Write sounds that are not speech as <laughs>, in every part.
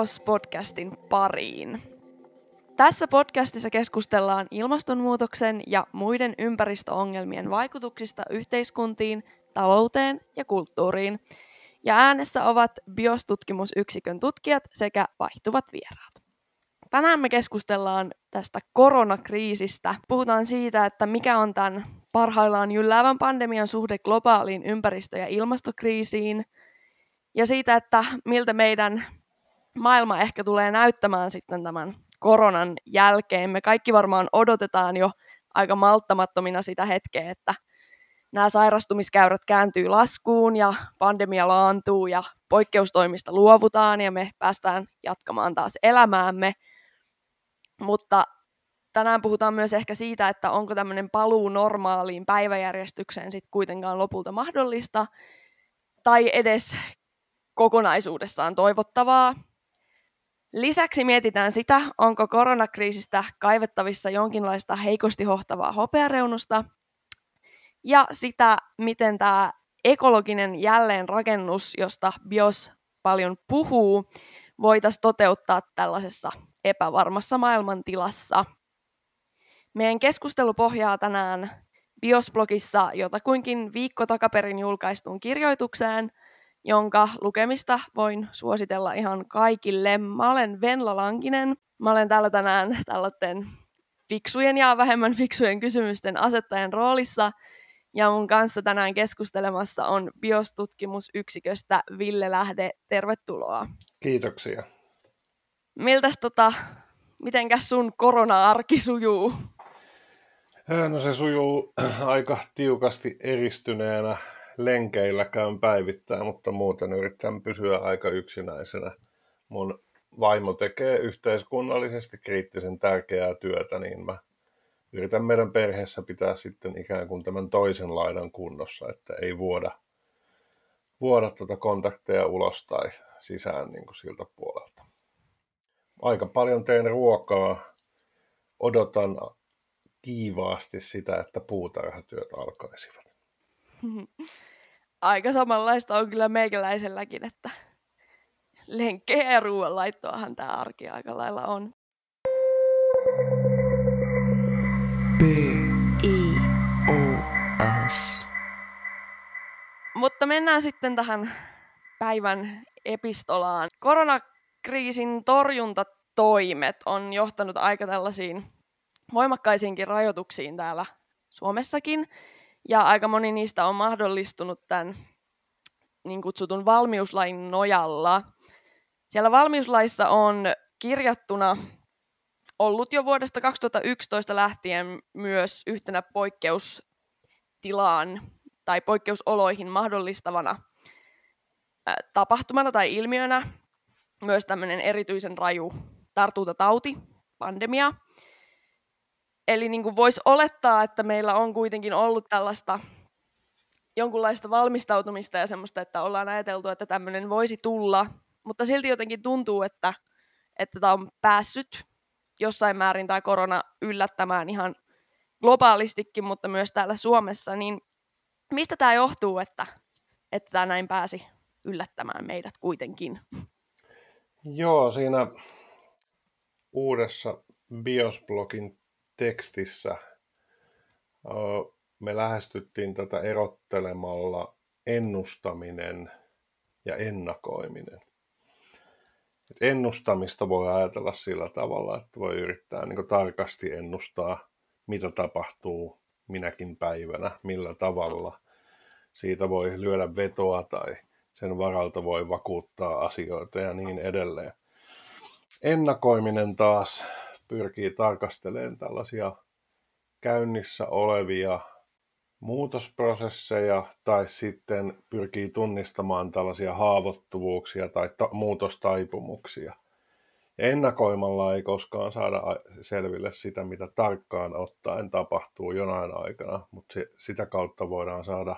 Tervetuloa BIOS-podcastin pariin. Tässä podcastissa keskustellaan ilmastonmuutoksen ja muiden ympäristöongelmien vaikutuksista yhteiskuntiin, talouteen ja kulttuuriin. Ja äänessä ovat BIOS-tutkimusyksikön tutkijat sekä vaihtuvat vieraat. Tänään me keskustellaan tästä koronakriisistä. Puhutaan siitä, että mikä on tämän parhaillaan jylläävän pandemian suhde globaaliin ympäristö- ja ilmastokriisiin – ja siitä, että miltä meidän maailma ehkä tulee näyttämään sitten tämän koronan jälkeen. Me kaikki varmaan odotetaan jo aika malttamattomina sitä hetkeä, että nämä sairastumiskäyrät kääntyy laskuun ja pandemia laantuu ja poikkeustoimista luovutaan ja me päästään jatkamaan taas elämäämme. Mutta tänään puhutaan myös ehkä siitä, että onko tämmöinen paluu normaaliin päiväjärjestykseen sitten kuitenkaan lopulta mahdollista, tai edes kokonaisuudessaan toivottavaa. Lisäksi mietitään sitä, onko koronakriisistä kaivettavissa jonkinlaista heikosti hohtavaa hopeareunusta, ja sitä, miten tämä ekologinen jälleenrakennus, josta BIOS paljon puhuu, voitaisiin toteuttaa tällaisessa epävarmassa maailmantilassa. Meidän keskustelu pohjaa tänään BIOS-blogissa jotakuinkin viikko takaperin julkaistuun kirjoitukseen – jonka lukemista voin suositella ihan kaikille. Mä olen Venla Lankinen. Mä olen täällä tänään tällaisten fiksujen ja vähemmän fiksujen kysymysten asettajan roolissa. Ja mun kanssa tänään keskustelemassa on biostutkimusyksiköstä Ville Lähde. Tervetuloa. Kiitoksia. Miltäs tota, mitenkäs sun korona-arki sujuu? No se sujuu <clears throat> aika tiukasti eristyneenä lenkeillä käyn päivittäin, mutta muuten yritän pysyä aika yksinäisenä. Mun vaimo tekee yhteiskunnallisesti kriittisen tärkeää työtä, niin mä yritän meidän perheessä pitää sitten ikään kuin tämän toisen laidan kunnossa, että ei vuoda, vuoda tuota kontakteja ulos tai sisään niin kuin siltä puolelta. Aika paljon teen ruokaa, odotan kiivaasti sitä, että puutarhatyöt alkaisivat. <laughs> aika samanlaista on kyllä meikäläiselläkin, että lenkkejä ja ruoanlaittoahan tämä arki aika lailla on. B. I. O. S. Mutta mennään sitten tähän päivän epistolaan. Koronakriisin torjuntatoimet on johtanut aika tällaisiin voimakkaisiinkin rajoituksiin täällä Suomessakin. Ja aika moni niistä on mahdollistunut tämän niin kutsutun valmiuslain nojalla. Siellä valmiuslaissa on kirjattuna ollut jo vuodesta 2011 lähtien myös yhtenä poikkeustilaan tai poikkeusoloihin mahdollistavana tapahtumana tai ilmiönä myös tämmöinen erityisen raju tartuntatauti, pandemia. Eli niin kuin voisi olettaa, että meillä on kuitenkin ollut tällaista jonkunlaista valmistautumista ja semmoista, että ollaan ajateltu, että tämmöinen voisi tulla, mutta silti jotenkin tuntuu, että, että tämä on päässyt jossain määrin tämä korona yllättämään ihan globaalistikin, mutta myös täällä Suomessa, niin mistä tämä johtuu, että, että tämä näin pääsi yllättämään meidät kuitenkin? Joo, siinä uudessa biosblogin tekstissä me lähestyttiin tätä erottelemalla ennustaminen ja ennakoiminen. Et ennustamista voi ajatella sillä tavalla, että voi yrittää niin tarkasti ennustaa, mitä tapahtuu minäkin päivänä, millä tavalla. Siitä voi lyödä vetoa tai sen varalta voi vakuuttaa asioita ja niin edelleen. Ennakoiminen taas pyrkii tarkastelemaan tällaisia käynnissä olevia muutosprosesseja tai sitten pyrkii tunnistamaan tällaisia haavoittuvuuksia tai ta- muutostaipumuksia. Ennakoimalla ei koskaan saada selville sitä, mitä tarkkaan ottaen tapahtuu jonain aikana, mutta se, sitä kautta voidaan saada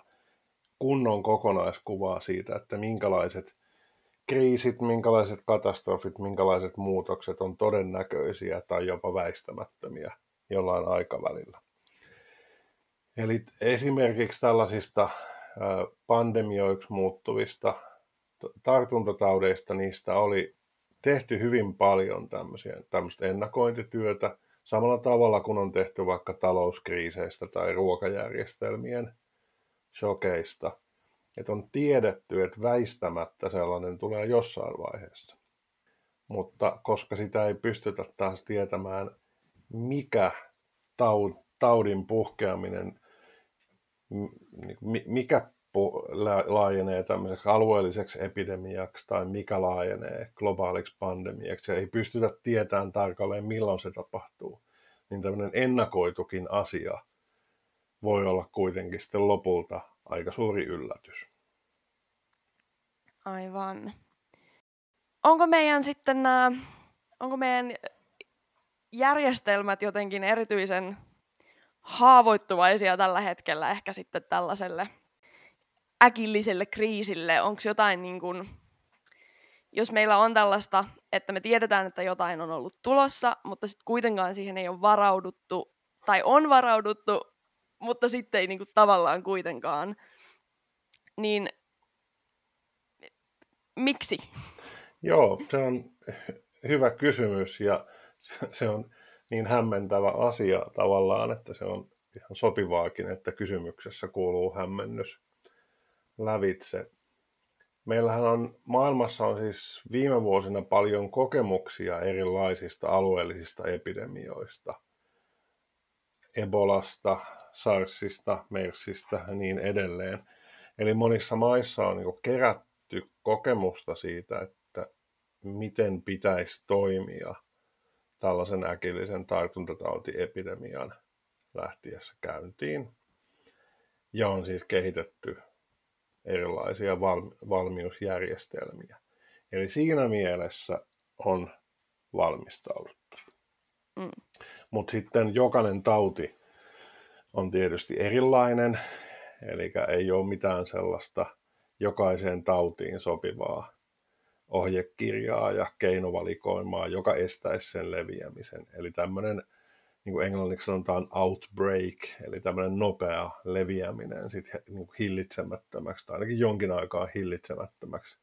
kunnon kokonaiskuvaa siitä, että minkälaiset kriisit, minkälaiset katastrofit, minkälaiset muutokset on todennäköisiä tai jopa väistämättömiä jollain aikavälillä. Eli esimerkiksi tällaisista pandemioiksi muuttuvista tartuntataudeista niistä oli tehty hyvin paljon tämmöistä ennakointityötä, samalla tavalla kuin on tehty vaikka talouskriiseistä tai ruokajärjestelmien shokeista. Että on tiedetty, että väistämättä sellainen tulee jossain vaiheessa. Mutta koska sitä ei pystytä taas tietämään, mikä taudin puhkeaminen, mikä laajenee tämmöiseksi alueelliseksi epidemiaksi tai mikä laajenee globaaliksi pandemiaksi ja ei pystytä tietämään tarkalleen milloin se tapahtuu, niin tämmöinen ennakoitukin asia voi olla kuitenkin sitten lopulta aika suuri yllätys. Aivan. Onko meidän sitten nämä, onko meidän järjestelmät jotenkin erityisen haavoittuvaisia tällä hetkellä ehkä sitten tällaiselle äkilliselle kriisille? Onko jotain niin kuin, jos meillä on tällaista, että me tiedetään, että jotain on ollut tulossa, mutta sitten kuitenkaan siihen ei ole varauduttu, tai on varauduttu, mutta sitten ei niin kuin tavallaan kuitenkaan, niin miksi? Joo, se on hyvä kysymys ja se on niin hämmentävä asia tavallaan, että se on ihan sopivaakin, että kysymyksessä kuuluu hämmennys lävitse. Meillähän on maailmassa on siis viime vuosina paljon kokemuksia erilaisista alueellisista epidemioista. Ebolasta, SARSista, MERSistä ja niin edelleen. Eli monissa maissa on niin kerätty kokemusta siitä, että miten pitäisi toimia tällaisen äkillisen tartuntatautiepidemian lähtiessä käyntiin. Ja on siis kehitetty erilaisia valmiusjärjestelmiä. Eli siinä mielessä on valmistauduttu. Mm. Mutta sitten jokainen tauti on tietysti erilainen, eli ei ole mitään sellaista jokaiseen tautiin sopivaa ohjekirjaa ja keinovalikoimaa, joka estäisi sen leviämisen. Eli tämmöinen niin kuin englanniksi sanotaan outbreak, eli tämmöinen nopea leviäminen sit niin kuin hillitsemättömäksi, tai ainakin jonkin aikaa hillitsemättömäksi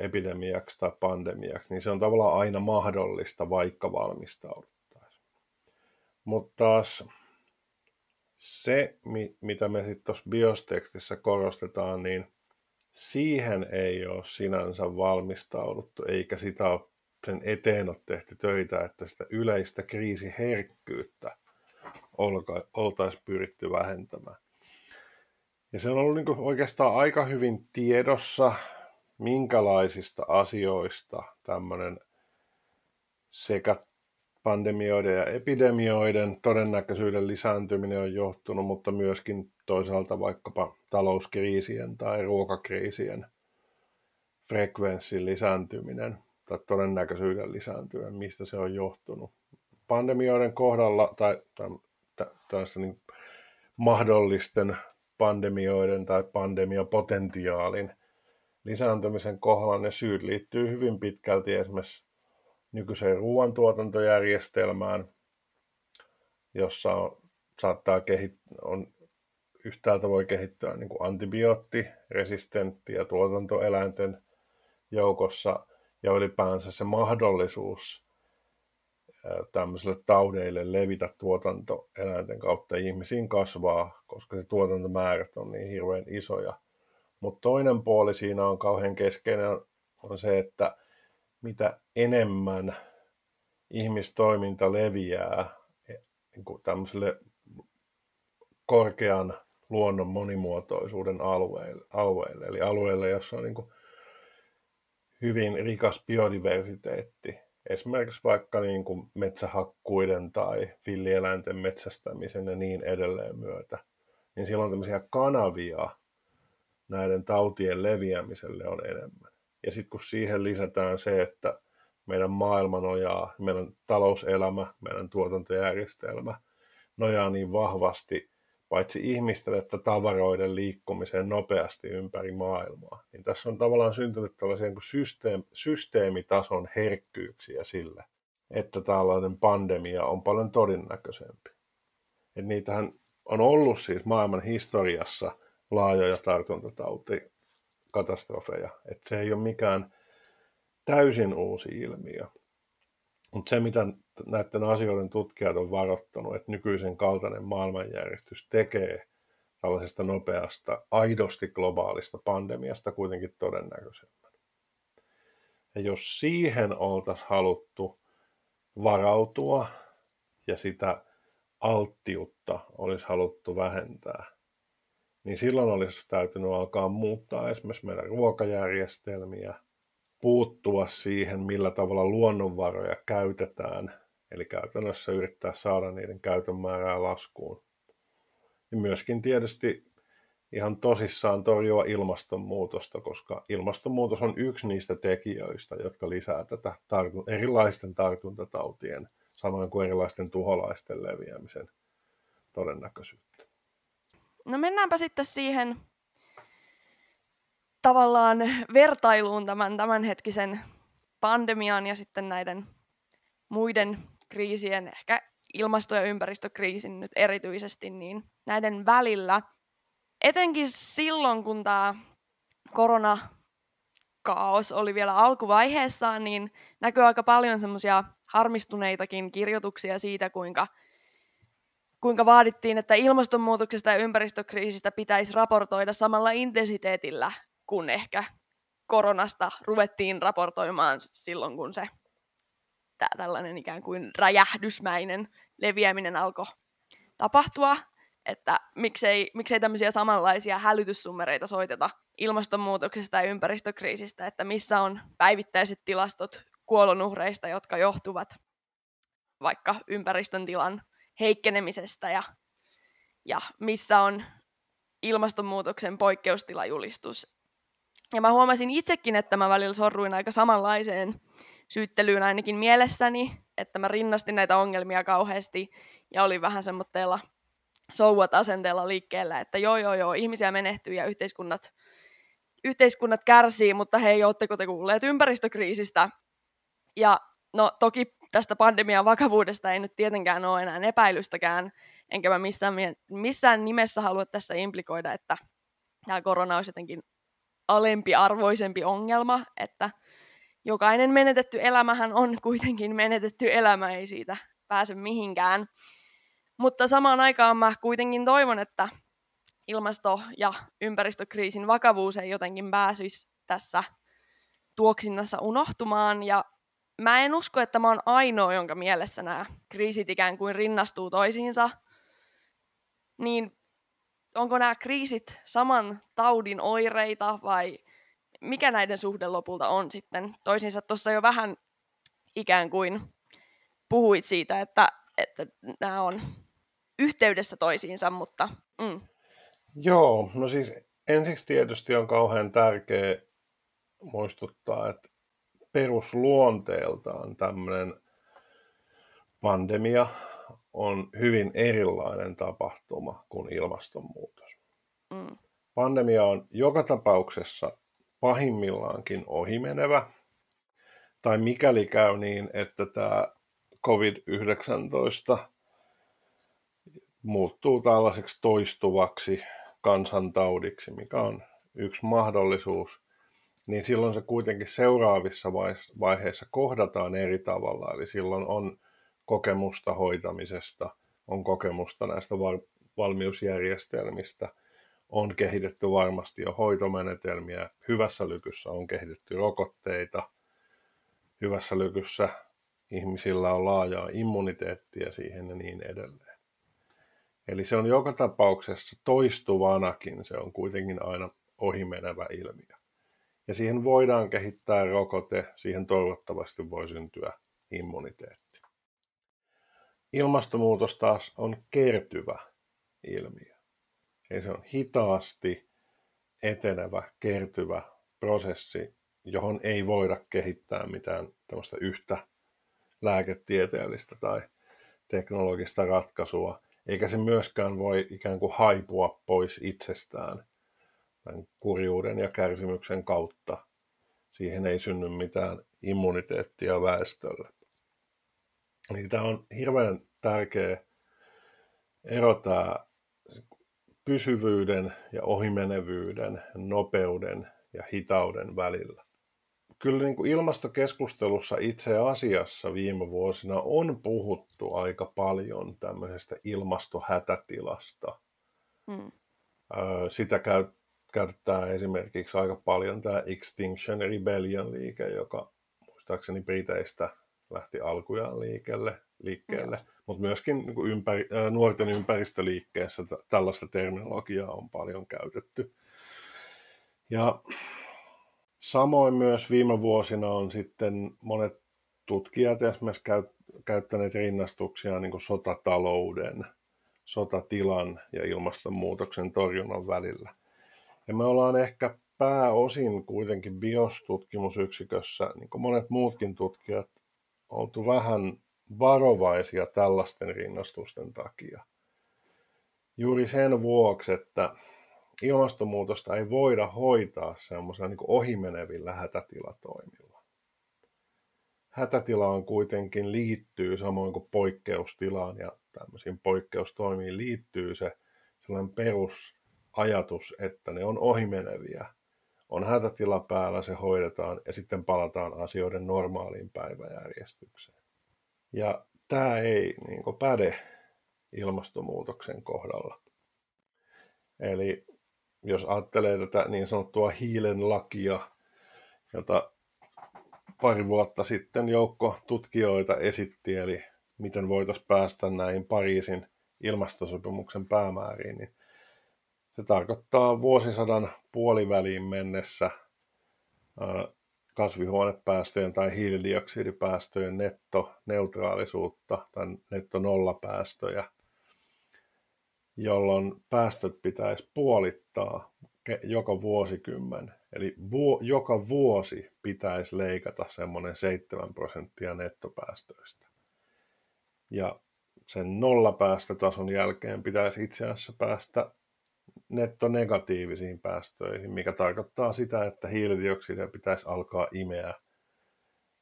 epidemiaksi tai pandemiaksi, niin se on tavallaan aina mahdollista, vaikka valmistauduttaisiin. Mutta taas se, mitä me sitten tuossa biostekstissä korostetaan, niin siihen ei ole sinänsä valmistauduttu, eikä sitä ole sen eteen ole tehty töitä, että sitä yleistä kriisiherkkyyttä oltaisiin pyritty vähentämään. Ja se on ollut niin oikeastaan aika hyvin tiedossa, minkälaisista asioista tämmöinen sekä pandemioiden ja epidemioiden todennäköisyyden lisääntyminen on johtunut, mutta myöskin toisaalta vaikkapa talouskriisien tai ruokakriisien frekvenssin lisääntyminen tai todennäköisyyden lisääntyä, mistä se on johtunut. Pandemioiden kohdalla tai tällaista niin mahdollisten pandemioiden tai pandemiapotentiaalin lisääntymisen kohdalla ne syyt liittyy hyvin pitkälti esimerkiksi nykyiseen ruoantuotantojärjestelmään, jossa on, saattaa kehit- on yhtäältä voi kehittyä niin kuin antibioottiresistenttiä tuotantoeläinten joukossa ja ylipäänsä se mahdollisuus tämmöisille taudeille levitä tuotantoeläinten kautta ihmisiin kasvaa, koska se tuotantomäärät on niin hirveän isoja. Mutta toinen puoli siinä on kauhean keskeinen on se, että mitä enemmän ihmistoiminta leviää e, niin kuin tämmöiselle korkean luonnon monimuotoisuuden alueelle, alueelle. Eli alueelle, jossa on niin kuin hyvin rikas biodiversiteetti, esimerkiksi vaikka niin kuin metsähakkuiden tai villieläinten metsästämisen ja niin edelleen myötä, niin silloin tämmöisiä kanavia näiden tautien leviämiselle on enemmän. Ja sitten kun siihen lisätään se, että meidän maailma nojaa, meidän talouselämä, meidän tuotantojärjestelmä nojaa niin vahvasti paitsi ihmisten että tavaroiden liikkumiseen nopeasti ympäri maailmaa. Niin tässä on tavallaan syntynyt tällaisia niin systeem, systeemitason herkkyyksiä sille, että tällainen pandemia on paljon todennäköisempi. Et niitähän on ollut siis maailman historiassa laajoja tartuntatautikatastrofeja. Et se ei ole mikään täysin uusi ilmiö. Mutta se, mitä näiden asioiden tutkijat on varoittanut, että nykyisen kaltainen maailmanjärjestys tekee tällaisesta nopeasta, aidosti globaalista pandemiasta kuitenkin todennäköisemmän. Ja jos siihen oltaisiin haluttu varautua ja sitä alttiutta olisi haluttu vähentää, niin silloin olisi täytynyt alkaa muuttaa esimerkiksi meidän ruokajärjestelmiä, puuttua siihen, millä tavalla luonnonvaroja käytetään, eli käytännössä yrittää saada niiden käytön määrää laskuun. Ja myöskin tietysti ihan tosissaan torjua ilmastonmuutosta, koska ilmastonmuutos on yksi niistä tekijöistä, jotka lisää tätä tartun, erilaisten tartuntatautien, samoin kuin erilaisten tuholaisten leviämisen todennäköisyyttä. No mennäänpä sitten siihen tavallaan vertailuun tämän tämänhetkisen pandemian ja sitten näiden muiden kriisien, ehkä ilmasto- ja ympäristökriisin nyt erityisesti, niin näiden välillä, etenkin silloin, kun tämä korona kaos oli vielä alkuvaiheessaan, niin näkyy aika paljon semmoisia harmistuneitakin kirjoituksia siitä, kuinka, kuinka vaadittiin, että ilmastonmuutoksesta ja ympäristökriisistä pitäisi raportoida samalla intensiteetillä kun ehkä koronasta ruvettiin raportoimaan silloin, kun se tää tällainen ikään kuin räjähdysmäinen leviäminen alkoi tapahtua, että miksei, miksei tämmöisiä samanlaisia hälytyssummereita soiteta ilmastonmuutoksesta ja ympäristökriisistä, että missä on päivittäiset tilastot kuolonuhreista, jotka johtuvat vaikka ympäristön tilan heikkenemisestä ja, ja missä on ilmastonmuutoksen poikkeustilajulistus ja mä huomasin itsekin, että mä välillä sorruin aika samanlaiseen syyttelyyn ainakin mielessäni, että mä rinnastin näitä ongelmia kauheasti ja oli vähän semmoitteella souvat asenteella liikkeellä, että joo joo joo, ihmisiä menehtyy ja yhteiskunnat, yhteiskunnat kärsii, mutta hei, ootteko te kuulleet ympäristökriisistä? Ja no toki tästä pandemian vakavuudesta ei nyt tietenkään ole enää epäilystäkään, enkä mä missään, missään nimessä halua tässä implikoida, että tämä korona olisi jotenkin alempiarvoisempi ongelma, että jokainen menetetty elämähän on kuitenkin menetetty elämä, ei siitä pääse mihinkään. Mutta samaan aikaan mä kuitenkin toivon, että ilmasto- ja ympäristökriisin vakavuus ei jotenkin pääsisi tässä tuoksinnassa unohtumaan. Ja mä en usko, että mä oon ainoa, jonka mielessä nämä kriisit ikään kuin rinnastuu toisiinsa. Niin onko nämä kriisit saman taudin oireita vai mikä näiden suhde lopulta on sitten? Toisinsa tuossa jo vähän ikään kuin puhuit siitä, että, että nämä on yhteydessä toisiinsa, mutta... Mm. Joo, no siis ensiksi tietysti on kauhean tärkeä muistuttaa, että perusluonteeltaan tämmöinen pandemia on hyvin erilainen tapahtuma kuin ilmastonmuutos. Mm. Pandemia on joka tapauksessa pahimmillaankin ohimenevä, tai mikäli käy niin, että tämä COVID-19 muuttuu tällaiseksi toistuvaksi kansantaudiksi, mikä on yksi mahdollisuus, niin silloin se kuitenkin seuraavissa vaiheissa kohdataan eri tavalla. Eli silloin on kokemusta hoitamisesta, on kokemusta näistä valmiusjärjestelmistä, on kehitetty varmasti jo hoitomenetelmiä, hyvässä lykyssä on kehitetty rokotteita, hyvässä lykyssä ihmisillä on laajaa immuniteettia siihen ja niin edelleen. Eli se on joka tapauksessa toistuvanakin, se on kuitenkin aina ohimenevä ilmiö. Ja siihen voidaan kehittää rokote, siihen toivottavasti voi syntyä immuniteetti. Ilmastonmuutos taas on kertyvä ilmiö. Eli se on hitaasti etenevä, kertyvä prosessi, johon ei voida kehittää mitään tämmöistä yhtä lääketieteellistä tai teknologista ratkaisua, eikä se myöskään voi ikään kuin haipua pois itsestään tämän kurjuuden ja kärsimyksen kautta. Siihen ei synny mitään immuniteettia väestölle. Niin tämä on hirveän tärkeä ero tämä pysyvyyden ja ohimenevyyden, nopeuden ja hitauden välillä. kyllä niin kuin ilmastokeskustelussa itse asiassa viime vuosina on puhuttu aika paljon tämmöisestä ilmastohätätilasta. Mm. Sitä käy, käyttää esimerkiksi aika paljon tämä Extinction Rebellion liike, joka muistaakseni Briteistä lähti alkujaan liikelle, liikkeelle. Mm. Mutta myöskin niin kuin ympäri, nuorten ympäristöliikkeessä t- tällaista terminologiaa on paljon käytetty. Ja Samoin myös viime vuosina on sitten monet tutkijat esimerkiksi käyttäneet rinnastuksia niin kuin sotatalouden, sotatilan ja ilmastonmuutoksen torjunnan välillä. Ja me ollaan ehkä pääosin kuitenkin biostutkimusyksikössä, niin kuin monet muutkin tutkijat, oltu vähän varovaisia tällaisten rinnastusten takia. Juuri sen vuoksi, että ilmastonmuutosta ei voida hoitaa semmoisella niin ohimenevillä hätätilatoimilla. Hätätilaan kuitenkin liittyy, samoin kuin poikkeustilaan ja tämmöisiin poikkeustoimiin liittyy se sellainen perusajatus, että ne on ohimeneviä. On hätätila päällä, se hoidetaan ja sitten palataan asioiden normaaliin päiväjärjestykseen. Ja tämä ei niin päde ilmastonmuutoksen kohdalla. Eli jos ajattelee tätä niin sanottua hiilen lakia, jota pari vuotta sitten joukko tutkijoita esitti, eli miten voitaisiin päästä näihin Pariisin ilmastosopimuksen päämääriin, niin se tarkoittaa vuosisadan puoliväliin mennessä kasvihuonepäästöjen tai hiilidioksidipäästöjen nettoneutraalisuutta tai nettonollapäästöjä – jolloin päästöt pitäisi puolittaa joka vuosikymmen. Eli joka vuosi pitäisi leikata semmoinen 7 prosenttia nettopäästöistä. Ja sen nollapäästötason jälkeen pitäisi itse asiassa päästä nettonegatiivisiin päästöihin, mikä tarkoittaa sitä, että hiilidioksidia pitäisi alkaa imeä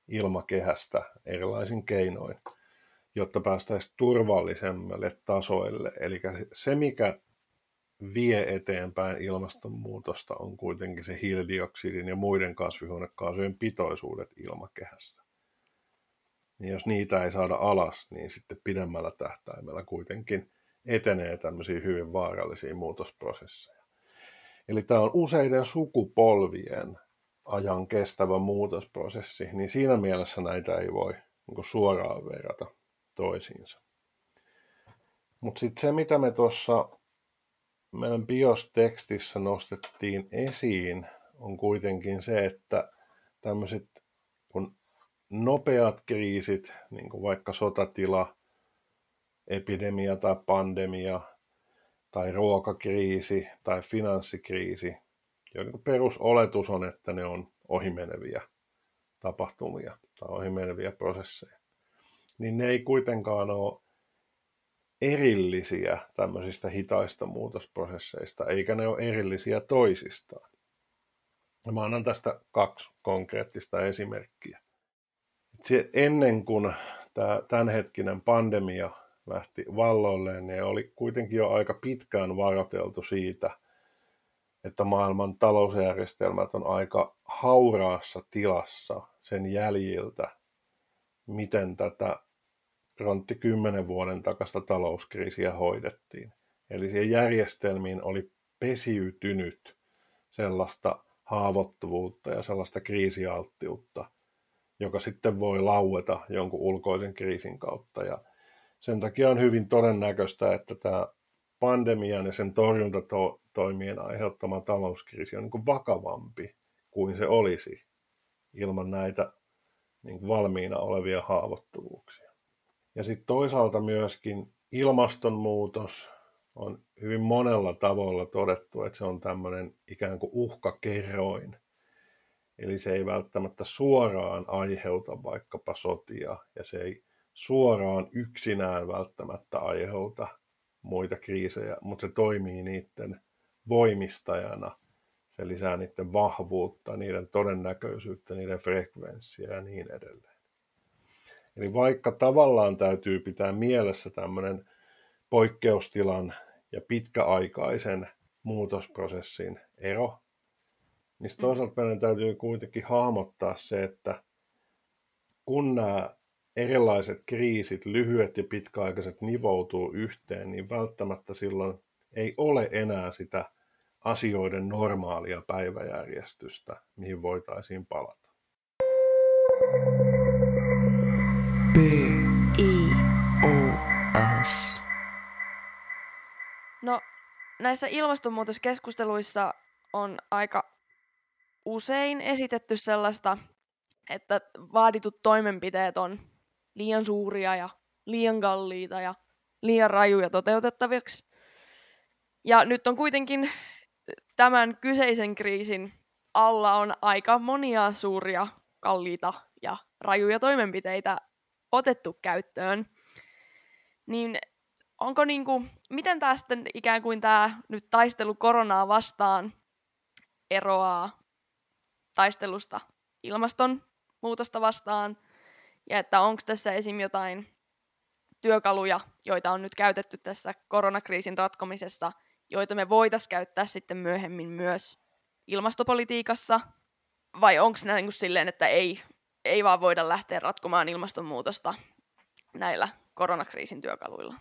ilmakehästä erilaisin keinoin jotta päästäisiin turvallisemmalle tasoille. Eli se, mikä vie eteenpäin ilmastonmuutosta, on kuitenkin se hiilidioksidin ja muiden kasvihuonekaasujen pitoisuudet ilmakehässä. Niin jos niitä ei saada alas, niin sitten pidemmällä tähtäimellä kuitenkin etenee tämmöisiä hyvin vaarallisia muutosprosesseja. Eli tämä on useiden sukupolvien ajan kestävä muutosprosessi, niin siinä mielessä näitä ei voi niin suoraan verrata toisiinsa. Mutta sitten se, mitä me tuossa meidän BIOS-tekstissä nostettiin esiin, on kuitenkin se, että tämmöiset nopeat kriisit, niin kuin vaikka sotatila, epidemia tai pandemia, tai ruokakriisi tai finanssikriisi, joiden perusoletus on, että ne on ohimeneviä tapahtumia tai ohimeneviä prosesseja niin ne ei kuitenkaan ole erillisiä tämmöisistä hitaista muutosprosesseista, eikä ne ole erillisiä toisistaan. Ja mä annan tästä kaksi konkreettista esimerkkiä. Ennen kuin tämä tämänhetkinen pandemia lähti valloilleen, niin oli kuitenkin jo aika pitkään varoteltu siitä, että maailman talousjärjestelmät on aika hauraassa tilassa sen jäljiltä, miten tätä Rontti kymmenen vuoden takasta talouskriisiä hoidettiin. Eli siihen järjestelmiin oli pesiytynyt sellaista haavoittuvuutta ja sellaista kriisialttiutta, joka sitten voi laueta jonkun ulkoisen kriisin kautta. Ja sen takia on hyvin todennäköistä, että tämä pandemian ja sen torjuntatoimien aiheuttama talouskriisi on niin vakavampi kuin se olisi ilman näitä niin valmiina olevia haavoittuvuuksia. Ja sitten toisaalta myöskin ilmastonmuutos on hyvin monella tavalla todettu, että se on tämmöinen ikään kuin uhkakerroin. Eli se ei välttämättä suoraan aiheuta vaikkapa sotia ja se ei suoraan yksinään välttämättä aiheuta muita kriisejä, mutta se toimii niiden voimistajana. Se lisää niiden vahvuutta, niiden todennäköisyyttä, niiden frekvenssiä ja niin edelleen. Eli vaikka tavallaan täytyy pitää mielessä tämmöinen poikkeustilan ja pitkäaikaisen muutosprosessin ero, niin toisaalta meidän täytyy kuitenkin hahmottaa se, että kun nämä erilaiset kriisit, lyhyet ja pitkäaikaiset nivoutuu yhteen, niin välttämättä silloin ei ole enää sitä asioiden normaalia päiväjärjestystä, mihin voitaisiin palata. B. I. O. S. No, näissä ilmastonmuutoskeskusteluissa on aika usein esitetty sellaista, että vaaditut toimenpiteet on liian suuria ja liian kalliita ja liian rajuja toteutettaviksi. Ja nyt on kuitenkin tämän kyseisen kriisin alla on aika monia suuria, kalliita ja rajuja toimenpiteitä otettu käyttöön. Niin onko niinku, miten tämä sitten ikään kuin tämä nyt taistelu koronaa vastaan eroaa taistelusta ilmastonmuutosta vastaan, ja että onko tässä esim. jotain työkaluja, joita on nyt käytetty tässä koronakriisin ratkomisessa, joita me voitaisiin käyttää sitten myöhemmin myös ilmastopolitiikassa, vai onko ne niin silleen, että ei, ei vaan voida lähteä ratkomaan ilmastonmuutosta näillä koronakriisin työkaluilla?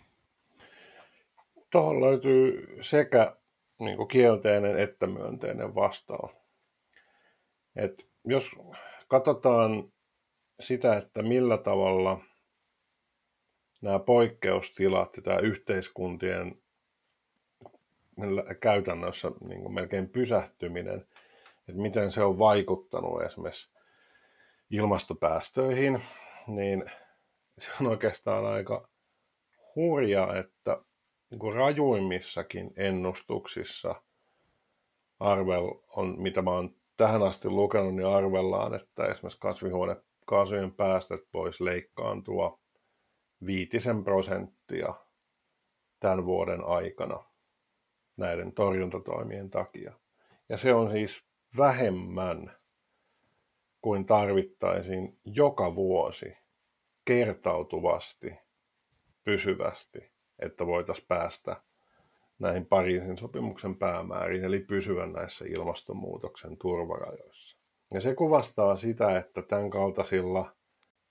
Tuohon löytyy sekä niin kuin kielteinen että myönteinen vastaus. Et jos katsotaan sitä, että millä tavalla nämä poikkeustilat ja tämä yhteiskuntien käytännössä niin kuin melkein pysähtyminen, että miten se on vaikuttanut esimerkiksi ilmastopäästöihin, niin se on oikeastaan aika hurja, että niin rajuimmissakin ennustuksissa arvel on, mitä mä oon tähän asti lukenut, niin arvellaan, että esimerkiksi kasvihuonekaasujen päästöt voisi leikkaantua viitisen prosenttia tämän vuoden aikana näiden torjuntatoimien takia. Ja se on siis vähemmän kuin tarvittaisiin joka vuosi kertautuvasti, pysyvästi, että voitaisiin päästä näihin Pariisin sopimuksen päämääriin, eli pysyä näissä ilmastonmuutoksen turvarajoissa. Ja se kuvastaa sitä, että tämän kaltaisilla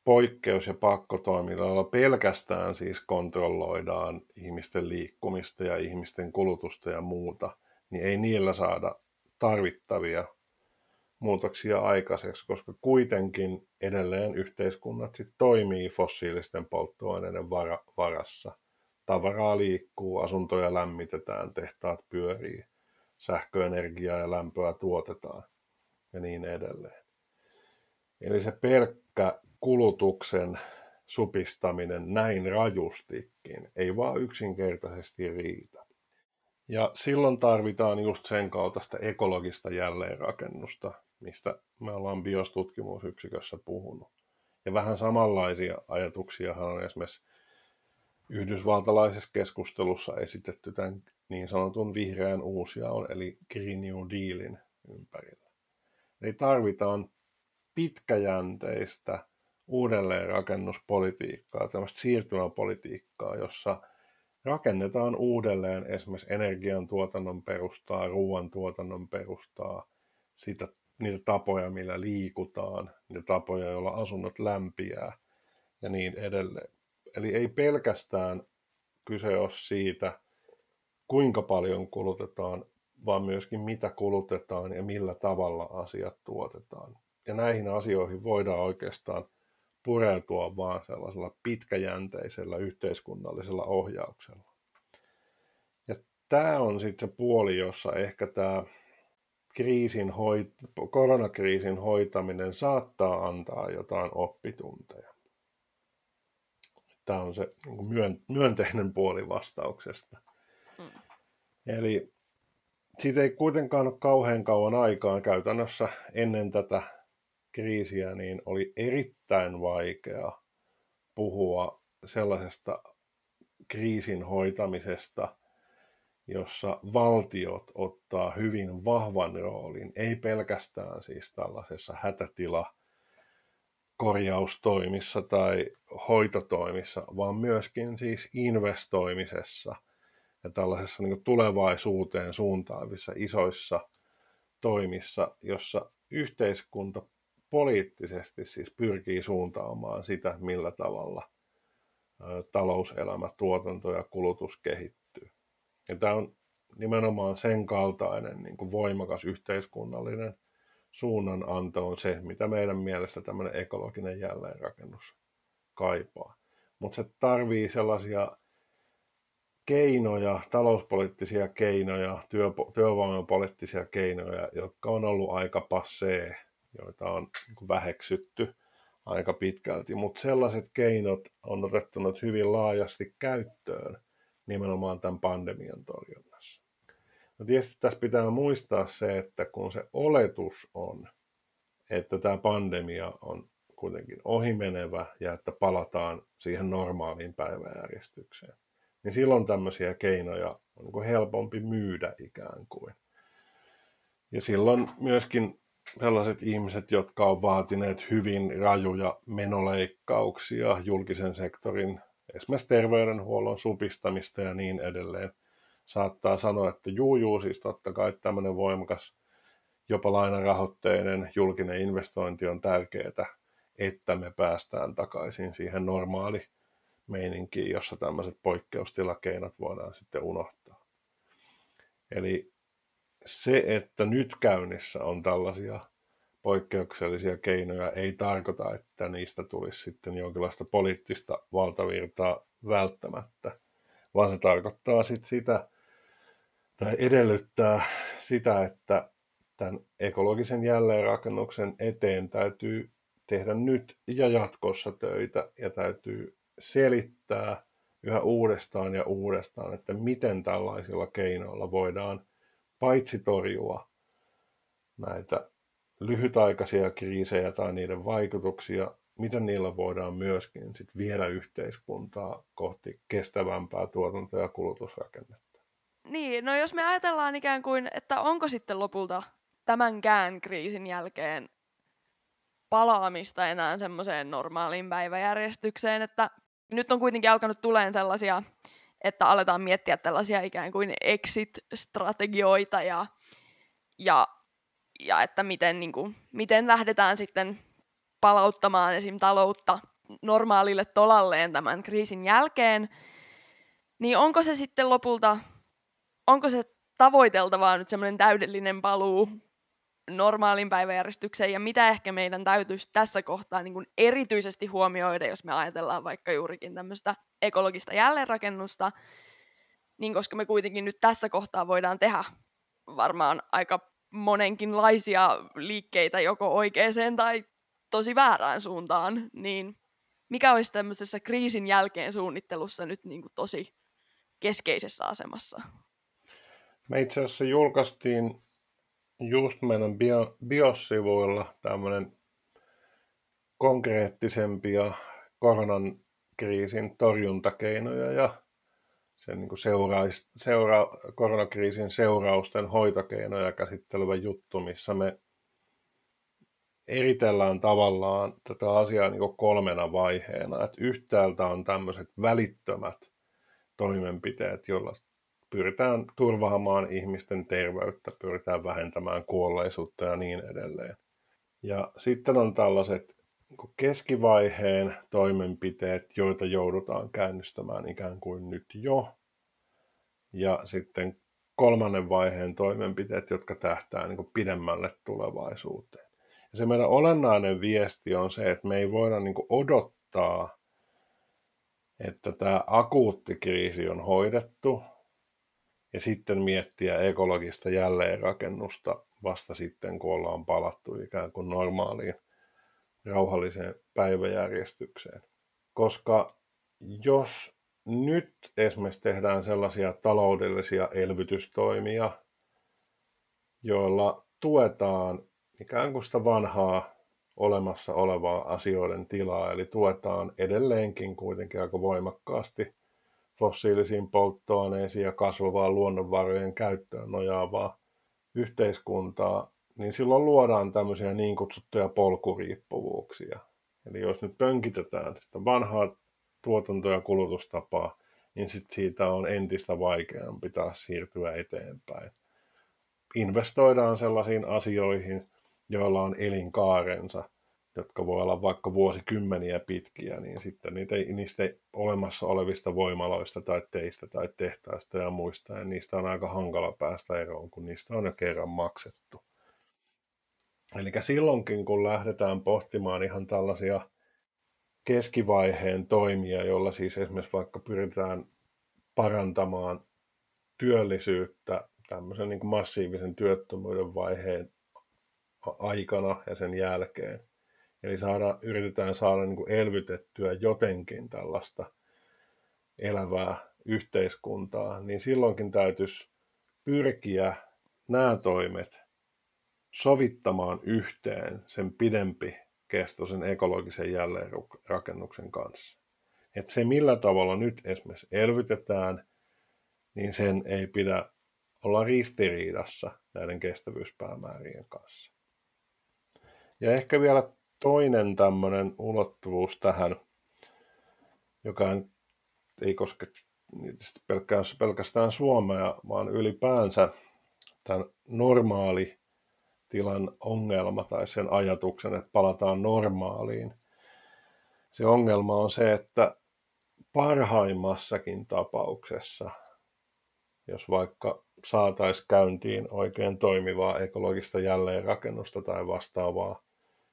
poikkeus- ja pakkotoimilla pelkästään siis kontrolloidaan ihmisten liikkumista ja ihmisten kulutusta ja muuta, niin ei niillä saada tarvittavia muutoksia aikaiseksi, koska kuitenkin edelleen yhteiskunnat sit toimii fossiilisten polttoaineiden varassa – tavaraa liikkuu, asuntoja lämmitetään, tehtaat pyörii, sähköenergiaa ja lämpöä tuotetaan ja niin edelleen. Eli se pelkkä kulutuksen supistaminen näin rajustikin ei vaan yksinkertaisesti riitä. Ja silloin tarvitaan just sen kaltaista ekologista jälleenrakennusta, mistä me ollaan biostutkimusyksikössä puhunut. Ja vähän samanlaisia ajatuksia on esimerkiksi yhdysvaltalaisessa keskustelussa esitetty tämän niin sanotun vihreän uusiaon, eli Green New Dealin ympärillä. Eli tarvitaan pitkäjänteistä uudelleenrakennuspolitiikkaa, tämmöistä siirtymäpolitiikkaa, jossa rakennetaan uudelleen esimerkiksi energiantuotannon perustaa, ruoantuotannon perustaa, sitä, niitä tapoja, millä liikutaan, niitä tapoja, joilla asunnot lämpiää ja niin edelleen. Eli ei pelkästään kyse ole siitä, kuinka paljon kulutetaan, vaan myöskin mitä kulutetaan ja millä tavalla asiat tuotetaan. Ja näihin asioihin voidaan oikeastaan pureutua vaan sellaisella pitkäjänteisellä yhteiskunnallisella ohjauksella. Ja tämä on sitten se puoli, jossa ehkä tämä kriisin hoit- koronakriisin hoitaminen saattaa antaa jotain oppitunteja. Tämä on se niin myönteinen puoli vastauksesta. Mm. Eli siitä ei kuitenkaan ole kauhean kauan aikaa käytännössä ennen tätä kriisiä, niin oli erittäin vaikea puhua sellaisesta kriisin hoitamisesta, jossa valtiot ottaa hyvin vahvan roolin, ei pelkästään siis tällaisessa hätätila korjaustoimissa tai hoitotoimissa, vaan myöskin siis investoimisessa ja tällaisessa niin tulevaisuuteen suuntaavissa isoissa toimissa, jossa yhteiskunta poliittisesti siis pyrkii suuntaamaan sitä, millä tavalla talouselämä, tuotanto ja kulutus kehittyy. Ja tämä on nimenomaan sen kaltainen niin kuin voimakas yhteiskunnallinen suunnananto on se, mitä meidän mielestä tämmöinen ekologinen jälleenrakennus kaipaa. Mutta se tarvii sellaisia keinoja, talouspoliittisia keinoja, työ, työvoimapoliittisia keinoja, jotka on ollut aika passee, joita on niin väheksytty aika pitkälti, mutta sellaiset keinot on otettu hyvin laajasti käyttöön nimenomaan tämän pandemian torjunnassa. No tietysti tässä pitää muistaa se, että kun se oletus on, että tämä pandemia on kuitenkin ohimenevä ja että palataan siihen normaaliin päiväjärjestykseen, niin silloin tämmöisiä keinoja on niin helpompi myydä ikään kuin. Ja silloin myöskin sellaiset ihmiset, jotka on vaatineet hyvin rajuja menoleikkauksia julkisen sektorin, esimerkiksi terveydenhuollon supistamista ja niin edelleen, saattaa sanoa, että juu, juu, siis totta kai tämmöinen voimakas, jopa lainarahoitteinen julkinen investointi on tärkeää, että me päästään takaisin siihen normaali meininkiin, jossa tämmöiset poikkeustilakeinot voidaan sitten unohtaa. Eli se, että nyt käynnissä on tällaisia poikkeuksellisia keinoja, ei tarkoita, että niistä tulisi sitten jonkinlaista poliittista valtavirtaa välttämättä, vaan se tarkoittaa sitten sitä, tai edellyttää sitä, että tämän ekologisen jälleenrakennuksen eteen täytyy tehdä nyt ja jatkossa töitä ja täytyy selittää yhä uudestaan ja uudestaan, että miten tällaisilla keinoilla voidaan paitsi torjua näitä lyhytaikaisia kriisejä tai niiden vaikutuksia, miten niillä voidaan myöskin sit viedä yhteiskuntaa kohti kestävämpää tuotanto- ja kulutusrakennetta. Niin, no jos me ajatellaan ikään kuin, että onko sitten lopulta tämänkään kriisin jälkeen palaamista enää semmoiseen normaaliin päiväjärjestykseen, että nyt on kuitenkin alkanut tuleen sellaisia, että aletaan miettiä tällaisia ikään kuin exit-strategioita ja, ja, ja että miten, niin kuin, miten lähdetään sitten palauttamaan esim. taloutta normaalille tolalleen tämän kriisin jälkeen, niin onko se sitten lopulta, onko se tavoiteltavaa nyt semmoinen täydellinen paluu normaalin päiväjärjestykseen ja mitä ehkä meidän täytyisi tässä kohtaa niin kuin erityisesti huomioida, jos me ajatellaan vaikka juurikin tämmöistä ekologista jälleenrakennusta, niin koska me kuitenkin nyt tässä kohtaa voidaan tehdä varmaan aika monenkinlaisia liikkeitä joko oikeaan tai tosi väärään suuntaan, niin mikä olisi tämmöisessä kriisin jälkeen suunnittelussa nyt niin kuin tosi keskeisessä asemassa? Me itse asiassa julkaistiin just meidän bio, biosivuilla tämmöinen konkreettisempia koronan kriisin torjuntakeinoja ja sen niin kuin seurais, seura, koronakriisin seurausten hoitokeinoja käsittelevä juttu, missä me eritellään tavallaan tätä asiaa niin kolmena vaiheena. Että yhtäältä on tämmöiset välittömät toimenpiteet, joilla pyritään turvaamaan ihmisten terveyttä, pyritään vähentämään kuolleisuutta ja niin edelleen. Ja sitten on tällaiset niin keskivaiheen toimenpiteet, joita joudutaan käynnistämään ikään kuin nyt jo. Ja sitten kolmannen vaiheen toimenpiteet, jotka tähtää niin pidemmälle tulevaisuuteen. Ja se meidän olennainen viesti on se, että me ei voida niin odottaa, että tämä akuutti kriisi on hoidettu, ja sitten miettiä ekologista jälleenrakennusta vasta sitten, kun ollaan palattu ikään kuin normaaliin rauhalliseen päiväjärjestykseen. Koska jos nyt esimerkiksi tehdään sellaisia taloudellisia elvytystoimia, joilla tuetaan ikään kuin sitä vanhaa olemassa olevaa asioiden tilaa, eli tuetaan edelleenkin kuitenkin aika voimakkaasti fossiilisiin polttoaineisiin ja kasvavaan luonnonvarojen käyttöön nojaavaa yhteiskuntaa, niin silloin luodaan tämmöisiä niin kutsuttuja polkuriippuvuuksia. Eli jos nyt pönkitetään sitä vanhaa tuotanto- ja kulutustapaa, niin sit siitä on entistä vaikeampi taas siirtyä eteenpäin investoidaan sellaisiin asioihin, joilla on elinkaarensa, jotka voi olla vaikka vuosikymmeniä pitkiä, niin sitten niitä, niistä olemassa olevista voimaloista tai teistä tai tehtaista ja muista, ja niistä on aika hankala päästä eroon, kun niistä on jo kerran maksettu. Eli silloinkin, kun lähdetään pohtimaan ihan tällaisia keskivaiheen toimia, jolla siis esimerkiksi vaikka pyritään parantamaan työllisyyttä tämmöisen niin massiivisen työttömyyden vaiheen aikana ja sen jälkeen. Eli saada, yritetään saada niin kuin elvytettyä jotenkin tällaista elävää yhteiskuntaa, niin silloinkin täytyisi pyrkiä nämä toimet sovittamaan yhteen sen pidempi kestoisen ekologisen jälleenrakennuksen kanssa. Että se, millä tavalla nyt esimerkiksi elvytetään, niin sen ei pidä olla ristiriidassa näiden kestävyyspäämäärien kanssa. Ja ehkä vielä toinen tämmöinen ulottuvuus tähän, joka ei koske pelkästään Suomea, vaan ylipäänsä tämän normaali tilan ongelma tai sen ajatuksen, että palataan normaaliin. Se ongelma on se, että parhaimmassakin tapauksessa, jos vaikka saataisiin käyntiin oikein toimivaa ekologista jälleenrakennusta tai vastaavaa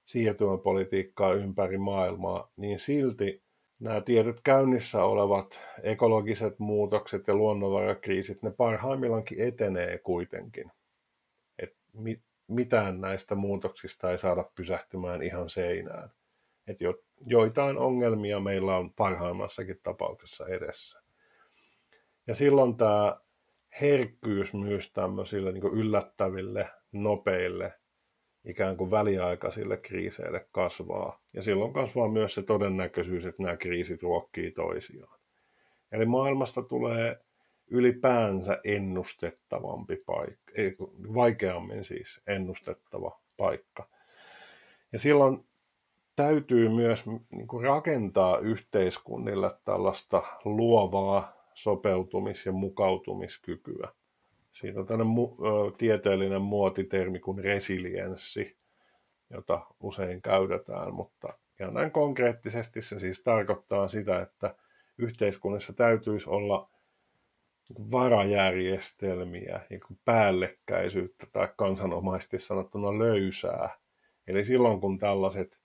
siirtymäpolitiikkaa ympäri maailmaa, niin silti nämä tietyt käynnissä olevat ekologiset muutokset ja luonnonvarakriisit, ne parhaimmillaankin etenee kuitenkin. Et mitään näistä muutoksista ei saada pysähtymään ihan seinään. Et jo, joitain ongelmia meillä on parhaimmassakin tapauksessa edessä. Ja silloin tämä herkkyys myös tämmöisille niin yllättäville, nopeille, ikään kuin väliaikaisille kriiseille kasvaa. Ja silloin kasvaa myös se todennäköisyys, että nämä kriisit ruokkii toisiaan. Eli maailmasta tulee ylipäänsä ennustettavampi paikka, ei, vaikeammin siis ennustettava paikka. Ja silloin täytyy myös niin kuin rakentaa yhteiskunnille tällaista luovaa sopeutumis- ja mukautumiskykyä. Siitä on tämmöinen mu- tieteellinen muotitermi kuin resilienssi, jota usein käytetään, mutta ihan näin konkreettisesti se siis tarkoittaa sitä, että yhteiskunnassa täytyisi olla varajärjestelmiä, niin päällekkäisyyttä tai kansanomaisesti sanottuna löysää. Eli silloin kun tällaiset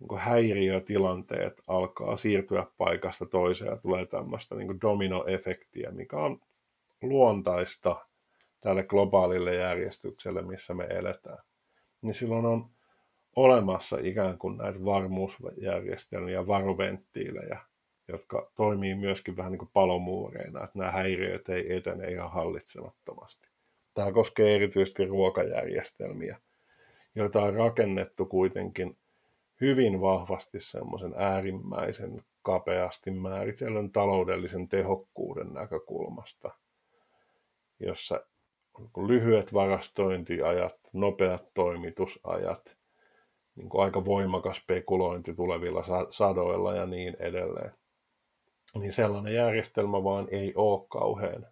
niin häiriötilanteet alkaa siirtyä paikasta toiseen ja tulee tämmöistä niin dominoefektiä, mikä on luontaista tälle globaalille järjestykselle, missä me eletään, niin silloin on olemassa ikään kuin näitä varmuusjärjestelmiä, varoventtiilejä, jotka toimii myöskin vähän niin kuin palomuureina, että nämä häiriöt ei etene ihan hallitsemattomasti. Tämä koskee erityisesti ruokajärjestelmiä, joita on rakennettu kuitenkin hyvin vahvasti semmoisen äärimmäisen kapeasti määritellyn taloudellisen tehokkuuden näkökulmasta, jossa lyhyet varastointiajat, nopeat toimitusajat, niin kuin aika voimakas spekulointi tulevilla sadoilla ja niin edelleen niin sellainen järjestelmä vaan ei ole kauhean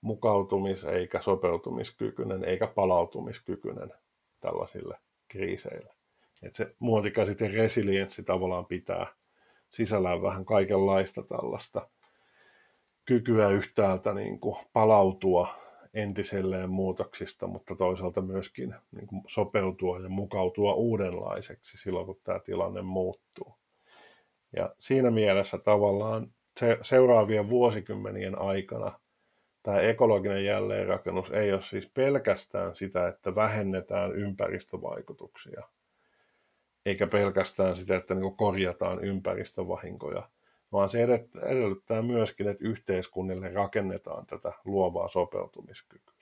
mukautumis- eikä sopeutumiskykyinen eikä palautumiskykyinen tällaisille kriiseille. Et se muotikäsite resilienssi tavallaan pitää sisällään vähän kaikenlaista tällaista kykyä yhtäältä niin kuin palautua entiselleen muutoksista, mutta toisaalta myöskin niin kuin sopeutua ja mukautua uudenlaiseksi silloin, kun tämä tilanne muuttuu. Ja siinä mielessä tavallaan se, seuraavien vuosikymmenien aikana tämä ekologinen jälleenrakennus ei ole siis pelkästään sitä, että vähennetään ympäristövaikutuksia, eikä pelkästään sitä, että niin korjataan ympäristövahinkoja, vaan se edellyttää myöskin, että yhteiskunnille rakennetaan tätä luovaa sopeutumiskykyä.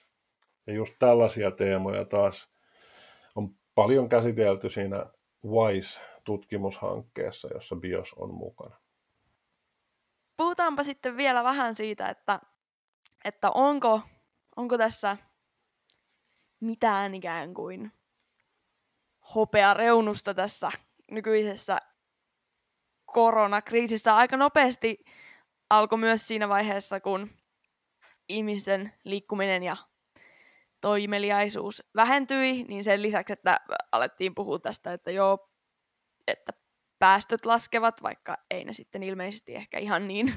Ja just tällaisia teemoja taas on paljon käsitelty siinä WISE tutkimushankkeessa, jossa BIOS on mukana. Puhutaanpa sitten vielä vähän siitä, että, että onko, onko tässä mitään ikään kuin reunusta tässä nykyisessä koronakriisissä. Aika nopeasti alkoi myös siinä vaiheessa, kun ihmisten liikkuminen ja toimeliaisuus vähentyi, niin sen lisäksi, että alettiin puhua tästä, että joo, että päästöt laskevat, vaikka ei ne sitten ilmeisesti ehkä ihan niin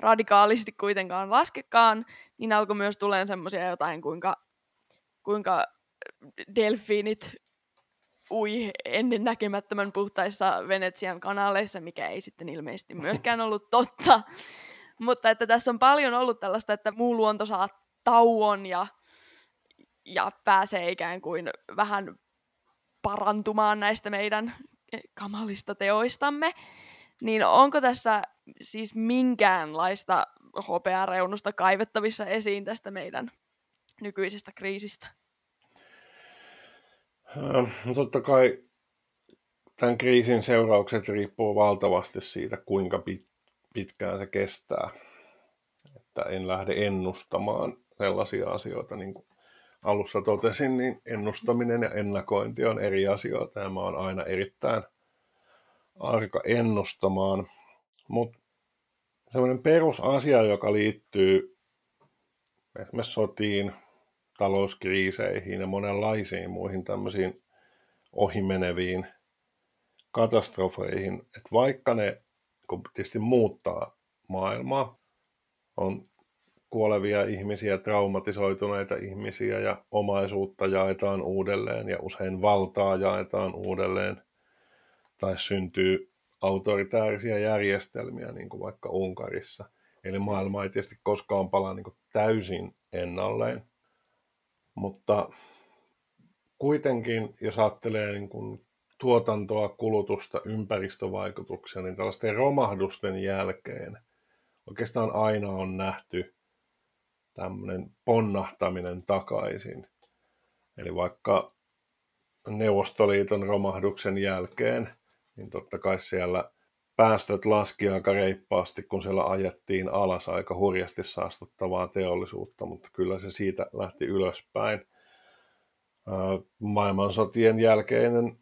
radikaalisti kuitenkaan laskekaan, niin alkoi myös tulemaan semmoisia jotain, kuinka, kuinka delfiinit ui ennen näkemättömän puhtaissa Venetsian kanaleissa, mikä ei sitten ilmeisesti myöskään <laughs> ollut totta. Mutta että tässä on paljon ollut tällaista, että muu luonto saa tauon ja, ja pääsee ikään kuin vähän parantumaan näistä meidän kamalista teoistamme. Niin onko tässä siis minkäänlaista hopeareunusta kaivettavissa esiin tästä meidän nykyisestä kriisistä? No totta kai tämän kriisin seuraukset riippuu valtavasti siitä, kuinka pit, pitkään se kestää. Että en lähde ennustamaan sellaisia asioita, niin kuin alussa totesin, niin ennustaminen ja ennakointi on eri asioita ja mä oon aina erittäin arka ennustamaan. Mutta semmoinen perusasia, joka liittyy esimerkiksi sotiin, talouskriiseihin ja monenlaisiin muihin tämmöisiin ohimeneviin katastrofeihin, että vaikka ne kun tietysti muuttaa maailmaa, on kuolevia ihmisiä, traumatisoituneita ihmisiä ja omaisuutta jaetaan uudelleen ja usein valtaa jaetaan uudelleen tai syntyy autoritäärisiä järjestelmiä, niin kuin vaikka Unkarissa. Eli maailma ei tietysti koskaan palaa niin täysin ennalleen, mutta kuitenkin, jos ajattelee niin kuin tuotantoa, kulutusta, ympäristövaikutuksia, niin tällaisten romahdusten jälkeen oikeastaan aina on nähty tämmöinen ponnahtaminen takaisin. Eli vaikka Neuvostoliiton romahduksen jälkeen, niin totta kai siellä päästöt laski aika reippaasti, kun siellä ajettiin alas aika hurjasti saastuttavaa teollisuutta, mutta kyllä se siitä lähti ylöspäin. Maailmansotien jälkeinen,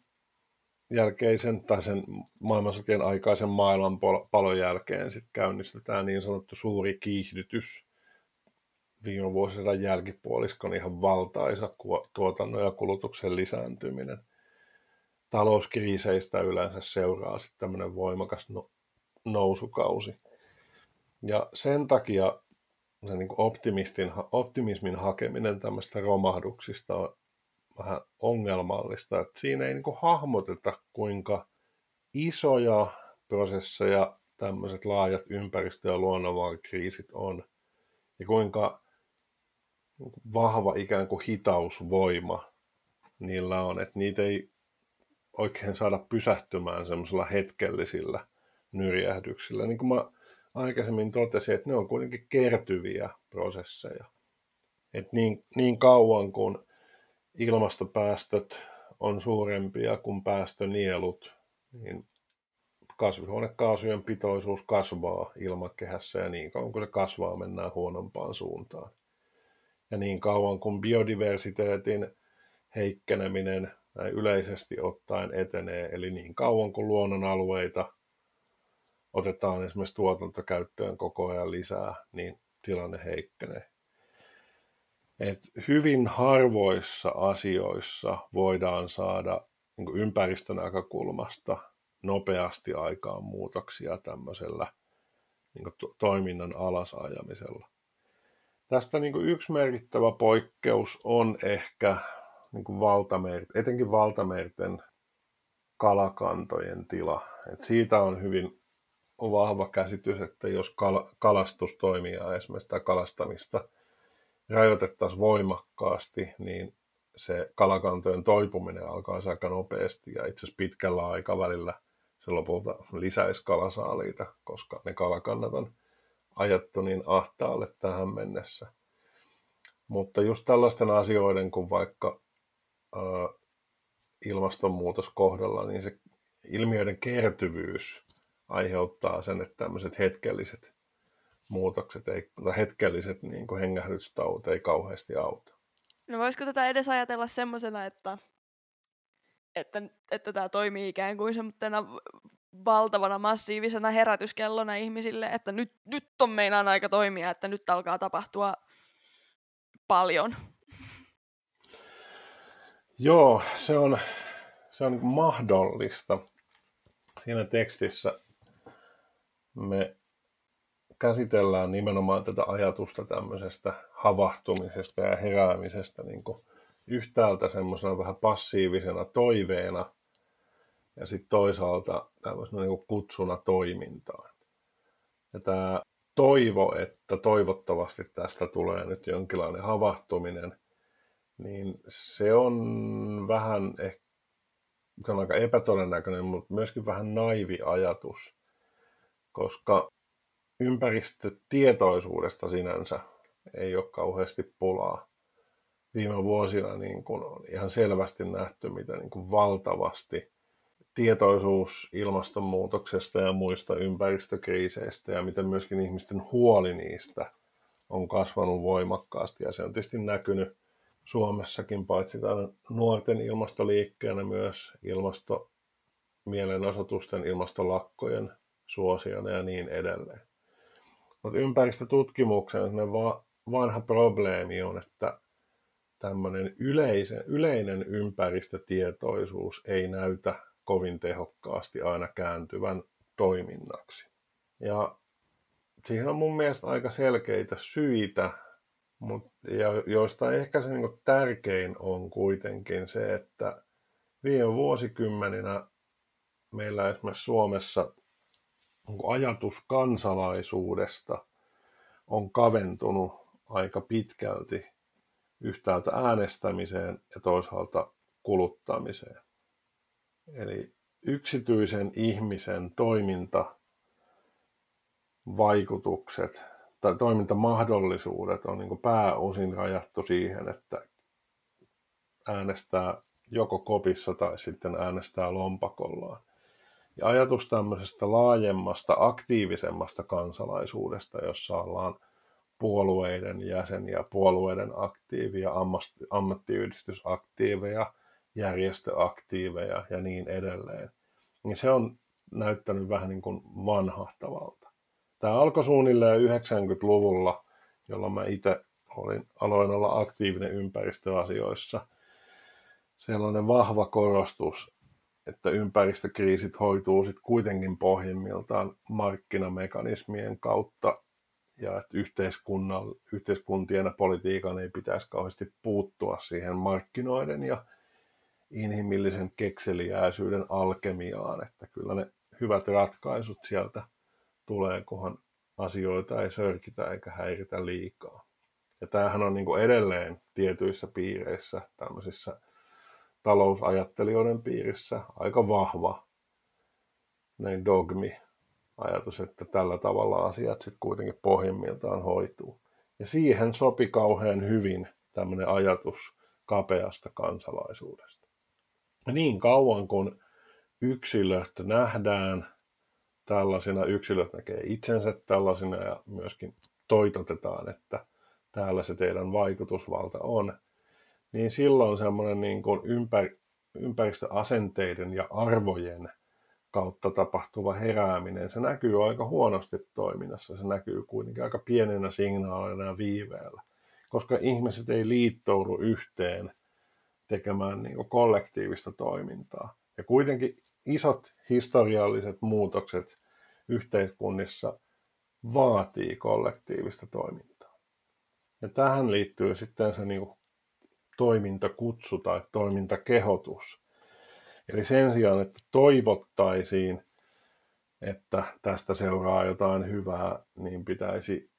jälkeisen tai sen maailmansotien aikaisen maailmanpalon jälkeen sit käynnistetään niin sanottu suuri kiihdytys. Viime vuosisadan jälkipuoliskon ihan valtaisa tuotannon ja kulutuksen lisääntyminen – talouskriiseistä yleensä seuraa sitten tämmöinen voimakas no, nousukausi. Ja sen takia se niin optimistin, optimismin hakeminen tämmöistä romahduksista on vähän ongelmallista, että siinä ei niin hahmoteta, kuinka isoja prosesseja tämmöiset laajat ympäristö- ja luonnonvarakriisit on, ja kuinka vahva ikään kuin hitausvoima niillä on, että niitä ei oikein saada pysähtymään semmoisilla hetkellisillä nyrjähdyksillä. Niin kuin mä aikaisemmin totesin, että ne on kuitenkin kertyviä prosesseja. Et niin, niin kauan kun ilmastopäästöt on suurempia kuin päästönielut, niin kasvihuonekaasujen pitoisuus kasvaa ilmakehässä ja niin kauan kun se kasvaa, mennään huonompaan suuntaan. Ja niin kauan kun biodiversiteetin heikkeneminen näin yleisesti ottaen etenee, eli niin kauan kuin luonnonalueita otetaan esimerkiksi tuotantokäyttöön koko ajan lisää, niin tilanne heikkenee. Et hyvin harvoissa asioissa voidaan saada niin ympäristön näkökulmasta nopeasti aikaan muutoksia tämmöisellä niin to- toiminnan alasajamisella. Tästä niin yksi merkittävä poikkeus on ehkä niin kuin valtamer, etenkin valtamerten kalakantojen tila. Et siitä on hyvin vahva käsitys, että jos kal- kalastustoimia esimerkiksi tai kalastamista rajoitettaisiin voimakkaasti, niin se kalakantojen toipuminen alkaa aika nopeasti ja itse asiassa pitkällä aikavälillä se lopulta lisäisi kalasaaliita, koska ne kalakannat on ajettu niin ahtaalle tähän mennessä. Mutta just tällaisten asioiden kuin vaikka ilmastonmuutos kohdalla, niin se ilmiöiden kertyvyys aiheuttaa sen, että tämmöiset hetkelliset muutokset, ei, tai hetkelliset niin kuin hengähdystauot ei kauheasti auta. No voisiko tätä edes ajatella semmoisena, että, että, että tämä toimii ikään kuin semmoisena valtavana massiivisena herätyskellona ihmisille, että nyt, nyt on meinaan aika toimia, että nyt alkaa tapahtua paljon Joo, se on, se on mahdollista. Siinä tekstissä me käsitellään nimenomaan tätä ajatusta tämmöisestä havahtumisesta ja heräämisestä niin kuin yhtäältä semmoisena vähän passiivisena toiveena ja sitten toisaalta tämmöisenä niin kutsuna toimintaan. Ja tämä toivo, että toivottavasti tästä tulee nyt jonkinlainen havahtuminen, niin se on vähän ehkä se on aika epätodennäköinen, mutta myöskin vähän naivi ajatus, koska ympäristötietoisuudesta sinänsä ei ole kauheasti pulaa. Viime vuosina niin kun on ihan selvästi nähty, mitä niin kuin valtavasti tietoisuus ilmastonmuutoksesta ja muista ympäristökriiseistä ja miten myöskin ihmisten huoli niistä on kasvanut voimakkaasti. Ja se on tietysti näkynyt Suomessakin paitsi tämän nuorten ilmastoliikkeenä myös ilmastomielenosoitusten, ilmastolakkojen suosiana ja niin edelleen. Mutta ympäristötutkimuksen va- vanha probleemi on, että tämmöinen yleinen ympäristötietoisuus ei näytä kovin tehokkaasti aina kääntyvän toiminnaksi. Ja siihen on mun mielestä aika selkeitä syitä, mut, ja joista ehkä se niin tärkein on kuitenkin se, että viime vuosikymmeninä meillä esimerkiksi Suomessa ajatus kansalaisuudesta on kaventunut aika pitkälti yhtäältä äänestämiseen ja toisaalta kuluttamiseen. Eli yksityisen ihmisen toiminta vaikutukset tai toimintamahdollisuudet on niin pääosin rajattu siihen, että äänestää joko kopissa tai sitten äänestää lompakollaan. Ja ajatus tämmöisestä laajemmasta, aktiivisemmasta kansalaisuudesta, jossa ollaan puolueiden jäseniä, puolueiden aktiivia, ammattiyhdistysaktiiveja, järjestöaktiiveja ja niin edelleen, niin se on näyttänyt vähän niin kuin vanhahtavalta. Tämä alkoi suunnilleen 90-luvulla, jolloin mä itse olin, aloin olla aktiivinen ympäristöasioissa. Sellainen vahva korostus, että ympäristökriisit hoituu sitten kuitenkin pohjimmiltaan markkinamekanismien kautta ja että yhteiskuntien ja politiikan ei pitäisi kauheasti puuttua siihen markkinoiden ja inhimillisen kekseliäisyyden alkemiaan, että kyllä ne hyvät ratkaisut sieltä tulee, kunhan asioita ei sörkitä eikä häiritä liikaa. Ja tämähän on niin kuin edelleen tietyissä piireissä, tämmöisissä talousajattelijoiden piirissä aika vahva näin dogmi, ajatus, että tällä tavalla asiat sitten kuitenkin pohjimmiltaan hoituu. Ja siihen sopi kauhean hyvin tämmöinen ajatus kapeasta kansalaisuudesta. Ja niin kauan kun yksilöt nähdään tällaisina, yksilöt näkee itsensä tällaisina ja myöskin toitotetaan, että täällä se teidän vaikutusvalta on, niin silloin semmoinen niin kuin ympär, ympäristöasenteiden ja arvojen kautta tapahtuva herääminen, se näkyy aika huonosti toiminnassa. Se näkyy kuitenkin aika pienenä signaalina ja viiveellä, koska ihmiset ei liittoudu yhteen tekemään niin kollektiivista toimintaa. Ja kuitenkin isot historialliset muutokset yhteiskunnissa vaatii kollektiivista toimintaa. Ja tähän liittyy sitten se niin toimintakutsu tai toimintakehotus. Eli sen sijaan, että toivottaisiin, että tästä seuraa jotain hyvää, niin pitäisi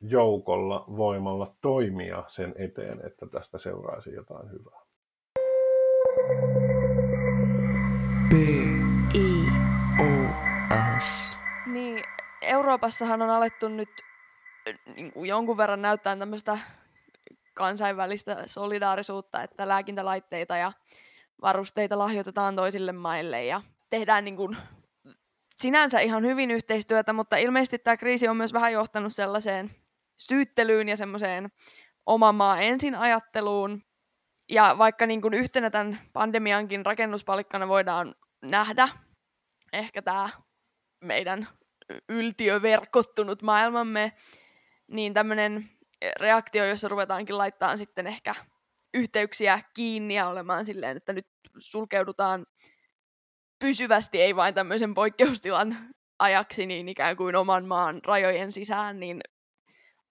joukolla voimalla toimia sen eteen, että tästä seuraisi jotain hyvää. B. Euroopassahan on alettu nyt niin jonkun verran näyttää tämmöistä kansainvälistä solidaarisuutta, että lääkintälaitteita ja varusteita lahjoitetaan toisille maille ja tehdään niin kuin sinänsä ihan hyvin yhteistyötä, mutta ilmeisesti tämä kriisi on myös vähän johtanut sellaiseen syyttelyyn ja semmoiseen oma maa ensin ajatteluun. Ja vaikka niin kuin yhtenä tämän pandemiankin rakennuspalikkana voidaan nähdä ehkä tämä meidän yltiöverkottunut maailmamme, niin tämmöinen reaktio, jossa ruvetaankin laittaa sitten ehkä yhteyksiä kiinni ja olemaan silleen, että nyt sulkeudutaan pysyvästi, ei vain tämmöisen poikkeustilan ajaksi niin ikään kuin oman maan rajojen sisään, niin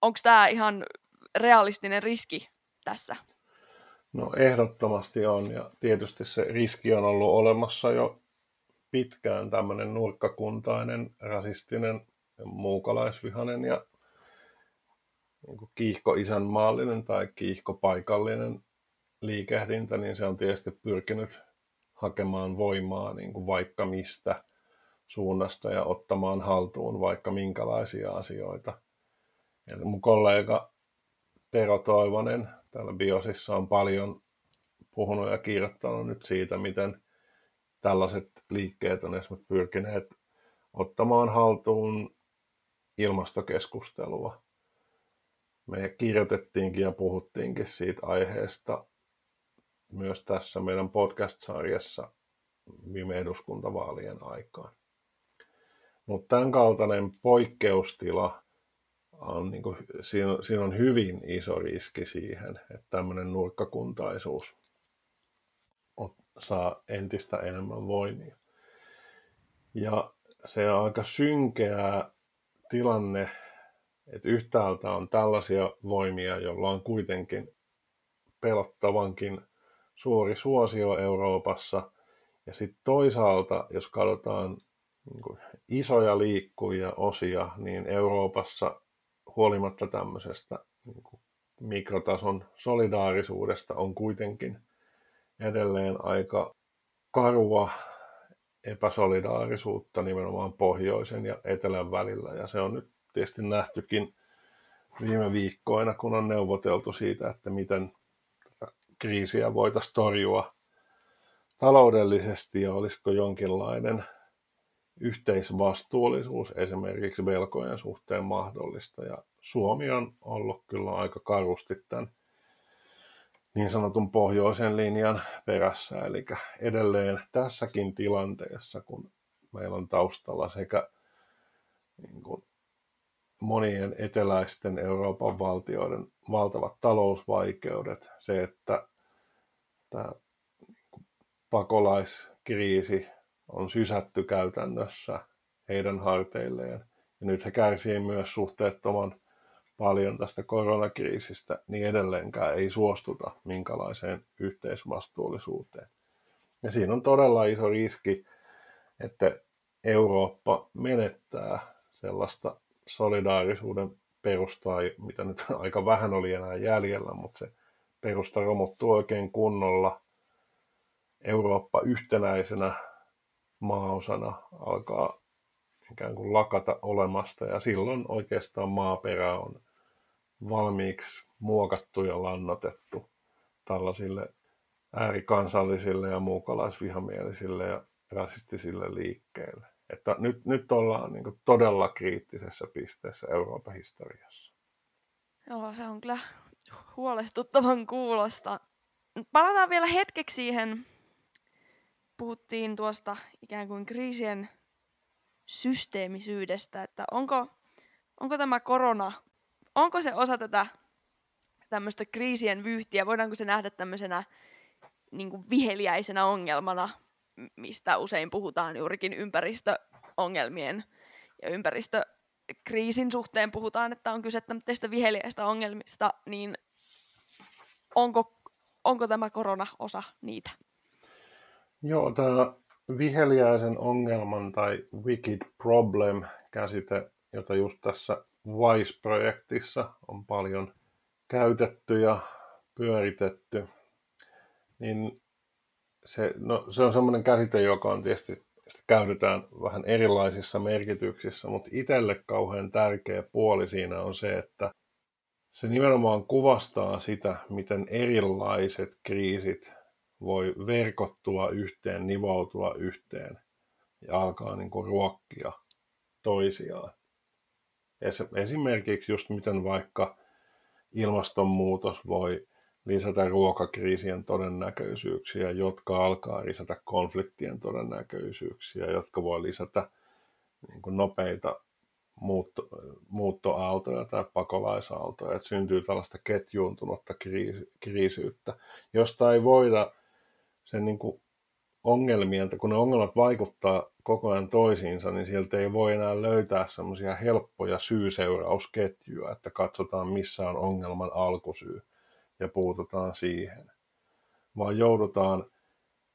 onko tämä ihan realistinen riski tässä? No ehdottomasti on ja tietysti se riski on ollut olemassa jo pitkään tämmöinen nurkkakuntainen, rasistinen, muukalaisvihanen ja niin kiihko-isänmaallinen tai kiihko-paikallinen liikehdintä, niin se on tietysti pyrkinyt hakemaan voimaa niin kuin vaikka mistä suunnasta ja ottamaan haltuun vaikka minkälaisia asioita. Eli mun kollega Tero Toivonen täällä Biosissa on paljon puhunut ja kirjoittanut nyt siitä, miten tällaiset liikkeet on esimerkiksi pyrkineet ottamaan haltuun ilmastokeskustelua. Me kirjoitettiinkin ja puhuttiinkin siitä aiheesta myös tässä meidän podcast-sarjassa viime eduskuntavaalien aikaan. Mutta tämän kaltainen poikkeustila on, niin kuin, siinä, siinä on hyvin iso riski siihen, että tämmöinen nurkkakuntaisuus saa entistä enemmän voimia. Ja se on aika synkeä tilanne, että yhtäältä on tällaisia voimia, joilla on kuitenkin pelottavankin suuri suosio Euroopassa. Ja sitten toisaalta, jos katsotaan niin isoja liikkujia osia, niin Euroopassa huolimatta tämmöisestä niin mikrotason solidaarisuudesta on kuitenkin edelleen aika karua epäsolidaarisuutta nimenomaan pohjoisen ja etelän välillä. Ja se on nyt tietysti nähtykin viime viikkoina, kun on neuvoteltu siitä, että miten kriisiä voitaisiin torjua taloudellisesti ja olisiko jonkinlainen yhteisvastuullisuus esimerkiksi velkojen suhteen mahdollista. Ja Suomi on ollut kyllä aika karusti tämän niin sanotun pohjoisen linjan perässä. Eli edelleen tässäkin tilanteessa, kun meillä on taustalla sekä niin kuin monien eteläisten Euroopan valtioiden valtavat talousvaikeudet, se, että tämä pakolaiskriisi on sysätty käytännössä heidän harteilleen. Ja nyt he kärsii myös suhteettoman paljon tästä koronakriisistä, niin edelleenkään ei suostuta minkälaiseen yhteisvastuullisuuteen. Ja siinä on todella iso riski, että Eurooppa menettää sellaista solidaarisuuden perustaa, mitä nyt <laughs> aika vähän oli enää jäljellä, mutta se perusta romuttuu oikein kunnolla. Eurooppa yhtenäisenä maaosana alkaa ikään kuin lakata olemasta ja silloin oikeastaan maaperä on valmiiksi muokattu ja lannotettu tällaisille äärikansallisille ja muukalaisvihamielisille ja rasistisille liikkeille. Että nyt, nyt ollaan niin todella kriittisessä pisteessä Euroopan historiassa. Joo, se on kyllä huolestuttavan kuulosta. Palataan vielä hetkeksi siihen. Puhuttiin tuosta ikään kuin kriisien systeemisyydestä, että onko, onko tämä korona, onko se osa tätä tämmöistä kriisien vyyhtiä, voidaanko se nähdä tämmöisenä niin kuin viheliäisenä ongelmana, mistä usein puhutaan juurikin ympäristöongelmien ja ympäristökriisin suhteen puhutaan, että on kyse tämmöistä viheliäistä ongelmista, niin onko, onko tämä korona osa niitä? Joo, tämä viheliäisen ongelman tai wicked problem käsite, jota just tässä WISE-projektissa on paljon käytetty ja pyöritetty, niin se, no, se on semmoinen käsite, joka on tietysti sitä käytetään vähän erilaisissa merkityksissä, mutta itselle kauhean tärkeä puoli siinä on se, että se nimenomaan kuvastaa sitä, miten erilaiset kriisit voi verkottua yhteen, nivoutua yhteen ja alkaa niin kuin ruokkia toisiaan. Esimerkiksi just miten vaikka ilmastonmuutos voi lisätä ruokakriisien todennäköisyyksiä, jotka alkaa lisätä konfliktien todennäköisyyksiä, jotka voi lisätä niin kuin nopeita muutto, muuttoaaltoja tai pakolaisaaltoja, että syntyy tällaista ketjuuntunutta kriisi, kriisiyttä, josta ei voida sen niin kuin ongelmien, kun ne ongelmat vaikuttaa koko ajan toisiinsa, niin sieltä ei voi enää löytää semmoisia helppoja syy-seurausketjuja, että katsotaan missä on ongelman alkusyy ja puututaan siihen, vaan joudutaan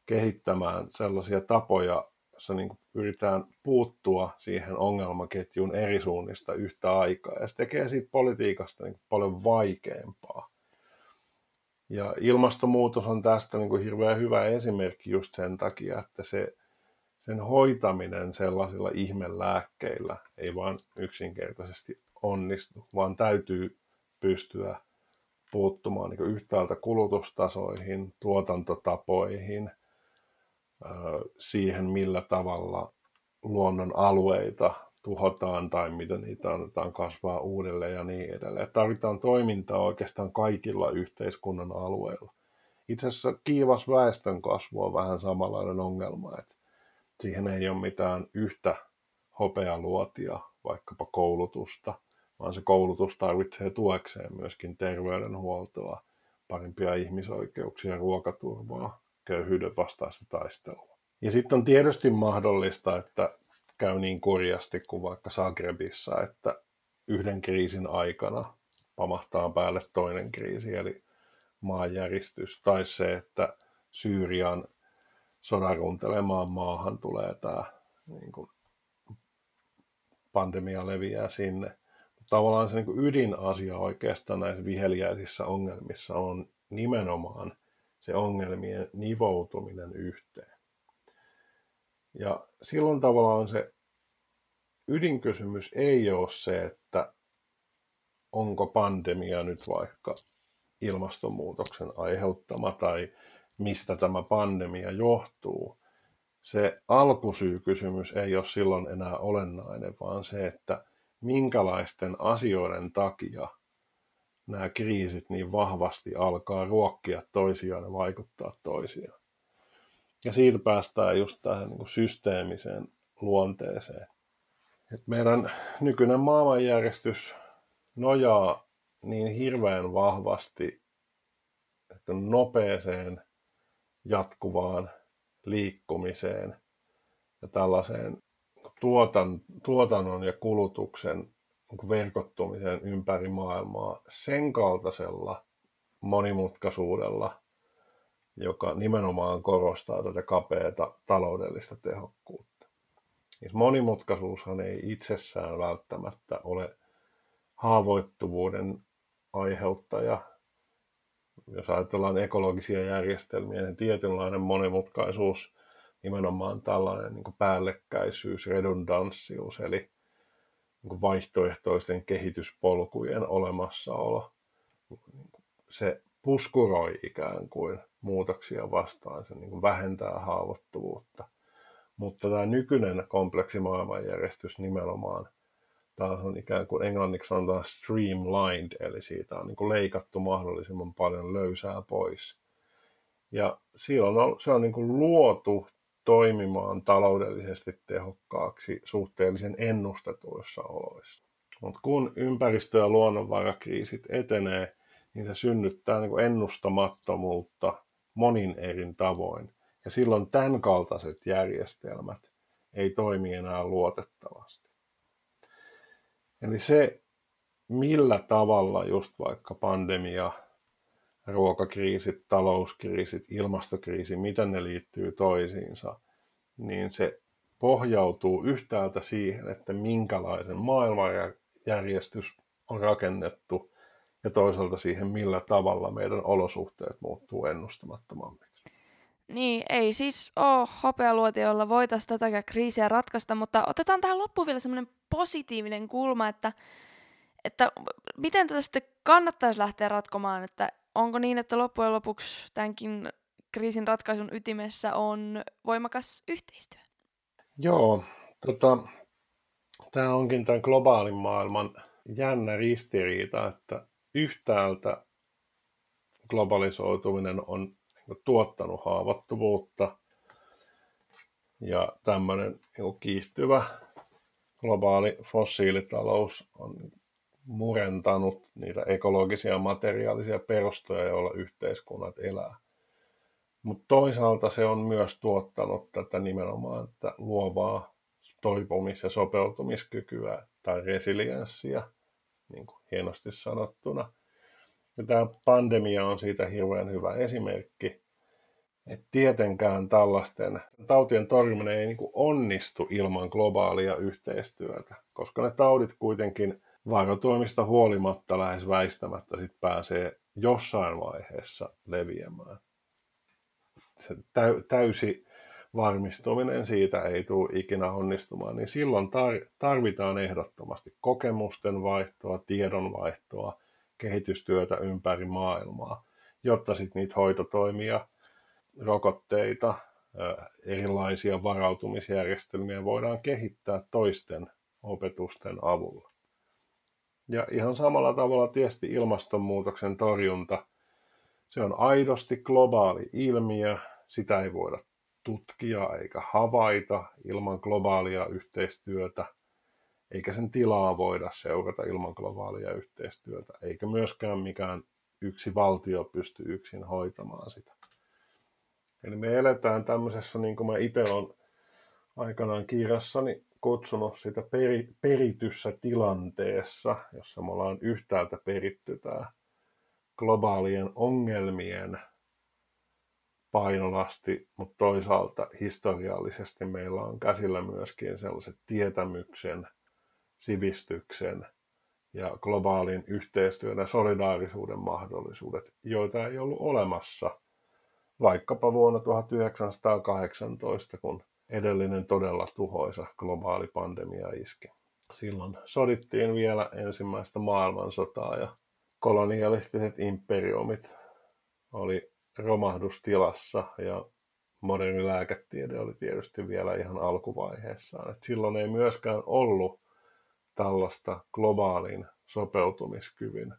kehittämään sellaisia tapoja, jossa niin pyritään puuttua siihen ongelmaketjuun eri suunnista yhtä aikaa. Ja se tekee siitä politiikasta niin paljon vaikeampaa. Ja ilmastonmuutos on tästä niin kuin hirveän hyvä esimerkki just sen takia, että se, sen hoitaminen sellaisilla ihmelääkkeillä ei vaan yksinkertaisesti onnistu, vaan täytyy pystyä puuttumaan niin yhtäältä kulutustasoihin, tuotantotapoihin, siihen millä tavalla luonnon alueita tuhotaan tai mitä niitä annetaan kasvaa uudelleen ja niin edelleen. Tarvitaan toimintaa oikeastaan kaikilla yhteiskunnan alueilla. Itse asiassa kiivas väestön kasvu on vähän samanlainen ongelma, että siihen ei ole mitään yhtä hopealuotia, vaikkapa koulutusta, vaan se koulutus tarvitsee tuekseen myöskin terveydenhuoltoa, parempia ihmisoikeuksia, ruokaturvaa, köyhyyden vastaista taistelua. Ja sitten on tietysti mahdollista, että käy niin kurjasti kuin vaikka Zagrebissa, että yhden kriisin aikana pamahtaa päälle toinen kriisi, eli maanjäristys, tai se, että Syyrian sodan runtelemaan maahan tulee tämä niin kuin, pandemia leviää sinne. Tavallaan se niin kuin ydinasia oikeastaan näissä viheliäisissä ongelmissa on nimenomaan se ongelmien nivoutuminen yhteen. Ja silloin tavallaan se ydinkysymys ei ole se, että onko pandemia nyt vaikka ilmastonmuutoksen aiheuttama tai mistä tämä pandemia johtuu. Se alkusyykysymys ei ole silloin enää olennainen, vaan se, että minkälaisten asioiden takia nämä kriisit niin vahvasti alkaa ruokkia toisiaan ja vaikuttaa toisiaan. Ja siitä päästään just tähän niin kuin systeemiseen luonteeseen. Et meidän nykyinen maailmanjärjestys nojaa niin hirveän vahvasti nopeeseen jatkuvaan liikkumiseen ja tällaiseen tuotan, tuotannon ja kulutuksen niin verkottumisen ympäri maailmaa sen kaltaisella monimutkaisuudella, joka nimenomaan korostaa tätä kapeata taloudellista tehokkuutta. Siis monimutkaisuushan ei itsessään välttämättä ole haavoittuvuuden aiheuttaja. Jos ajatellaan ekologisia järjestelmiä, niin tietynlainen monimutkaisuus, nimenomaan tällainen niin päällekkäisyys, redundanssius, eli niin vaihtoehtoisten kehityspolkujen olemassaolo, se puskuroi ikään kuin muutoksia vastaan, se niin kuin vähentää haavoittuvuutta. Mutta tämä nykyinen kompleksi maailmanjärjestys nimenomaan, taas on ikään kuin englanniksi sanotaan streamlined, eli siitä on niin kuin leikattu mahdollisimman paljon löysää pois. Ja silloin se on niin kuin luotu toimimaan taloudellisesti tehokkaaksi suhteellisen ennustetuissa oloissa. Mutta kun ympäristö- ja luonnonvarakriisit etenee, niin se synnyttää niin kuin ennustamattomuutta monin eri tavoin. Ja silloin tämän kaltaiset järjestelmät ei toimi enää luotettavasti. Eli se, millä tavalla just vaikka pandemia, ruokakriisit, talouskriisit, ilmastokriisi, miten ne liittyy toisiinsa, niin se pohjautuu yhtäältä siihen, että minkälaisen maailmanjärjestys on rakennettu ja toisaalta siihen, millä tavalla meidän olosuhteet muuttuu ennustamattomammiksi. Niin, ei siis ole hopealuoti, jolla voitaisiin tätä kriisiä ratkaista, mutta otetaan tähän loppuun vielä semmoinen positiivinen kulma, että, että miten tätä sitten kannattaisi lähteä ratkomaan, että onko niin, että loppujen lopuksi tämänkin kriisin ratkaisun ytimessä on voimakas yhteistyö? Joo, tota, tämä onkin tämän globaalin maailman jännä ristiriita, että yhtäältä globalisoituminen on niin tuottanut haavoittuvuutta ja tämmöinen niin kiihtyvä globaali fossiilitalous on murentanut niitä ekologisia materiaalisia perustoja, joilla yhteiskunnat elää. Mutta toisaalta se on myös tuottanut tätä nimenomaan että luovaa toipumis- ja sopeutumiskykyä tai resilienssiä, niin kuin hienosti sanottuna. Ja tämä pandemia on siitä hirveän hyvä esimerkki, että tietenkään tällaisten tautien torjuminen ei niin onnistu ilman globaalia yhteistyötä, koska ne taudit kuitenkin varotoimista huolimatta lähes väistämättä sit pääsee jossain vaiheessa leviämään. Se täysi varmistuminen siitä ei tule ikinä onnistumaan, niin silloin tarvitaan ehdottomasti kokemusten vaihtoa, tiedonvaihtoa, kehitystyötä ympäri maailmaa, jotta sitten niitä hoitotoimia, rokotteita, erilaisia varautumisjärjestelmiä voidaan kehittää toisten opetusten avulla. Ja ihan samalla tavalla tietysti ilmastonmuutoksen torjunta, se on aidosti globaali ilmiö, sitä ei voida tutkia eikä havaita ilman globaalia yhteistyötä, eikä sen tilaa voida seurata ilman globaalia yhteistyötä, eikä myöskään mikään yksi valtio pysty yksin hoitamaan sitä. Eli me eletään tämmöisessä, niin kuin mä itse olen aikanaan kirjassani kutsunut sitä peri, perityssä tilanteessa, jossa me ollaan yhtäältä peritty tämä globaalien ongelmien painolasti, mutta toisaalta historiallisesti meillä on käsillä myöskin sellaiset tietämyksen, sivistyksen ja globaalin yhteistyön ja solidaarisuuden mahdollisuudet, joita ei ollut olemassa vaikkapa vuonna 1918, kun edellinen todella tuhoisa globaali pandemia iski. Silloin sodittiin vielä ensimmäistä maailmansotaa ja kolonialistiset imperiumit oli romahdustilassa ja moderni lääketiede oli tietysti vielä ihan alkuvaiheessaan. Et silloin ei myöskään ollut tällaista globaalin sopeutumiskyvyn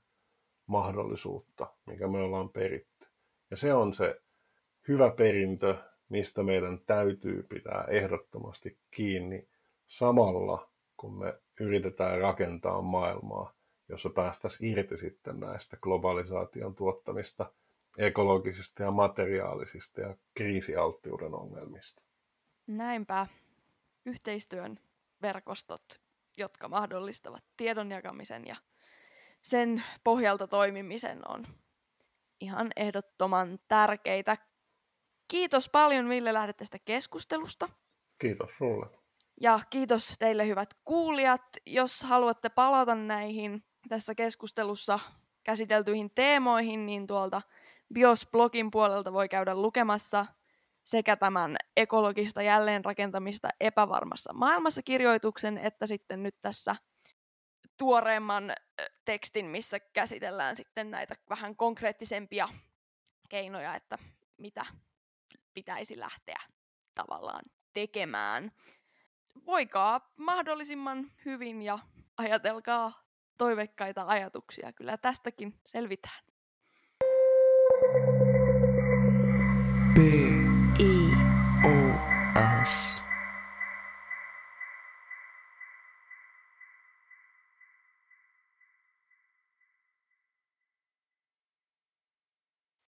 mahdollisuutta, mikä me ollaan peritty. Ja se on se hyvä perintö, mistä meidän täytyy pitää ehdottomasti kiinni samalla, kun me yritetään rakentaa maailmaa, jossa päästäisiin irti sitten näistä globalisaation tuottamista ekologisista ja materiaalisista ja kriisialttiuden ongelmista. Näinpä yhteistyön verkostot, jotka mahdollistavat tiedon jakamisen ja sen pohjalta toimimisen on ihan ehdottoman tärkeitä. Kiitos paljon Ville lähdet tästä keskustelusta. Kiitos sulle. Ja kiitos teille hyvät kuulijat. Jos haluatte palata näihin tässä keskustelussa käsiteltyihin teemoihin, niin tuolta BIOS-blogin puolelta voi käydä lukemassa sekä tämän ekologista jälleenrakentamista epävarmassa maailmassa kirjoituksen, että sitten nyt tässä tuoreemman tekstin, missä käsitellään sitten näitä vähän konkreettisempia keinoja, että mitä pitäisi lähteä tavallaan tekemään. Voikaa mahdollisimman hyvin ja ajatelkaa toivekkaita ajatuksia. Kyllä tästäkin selvitään. B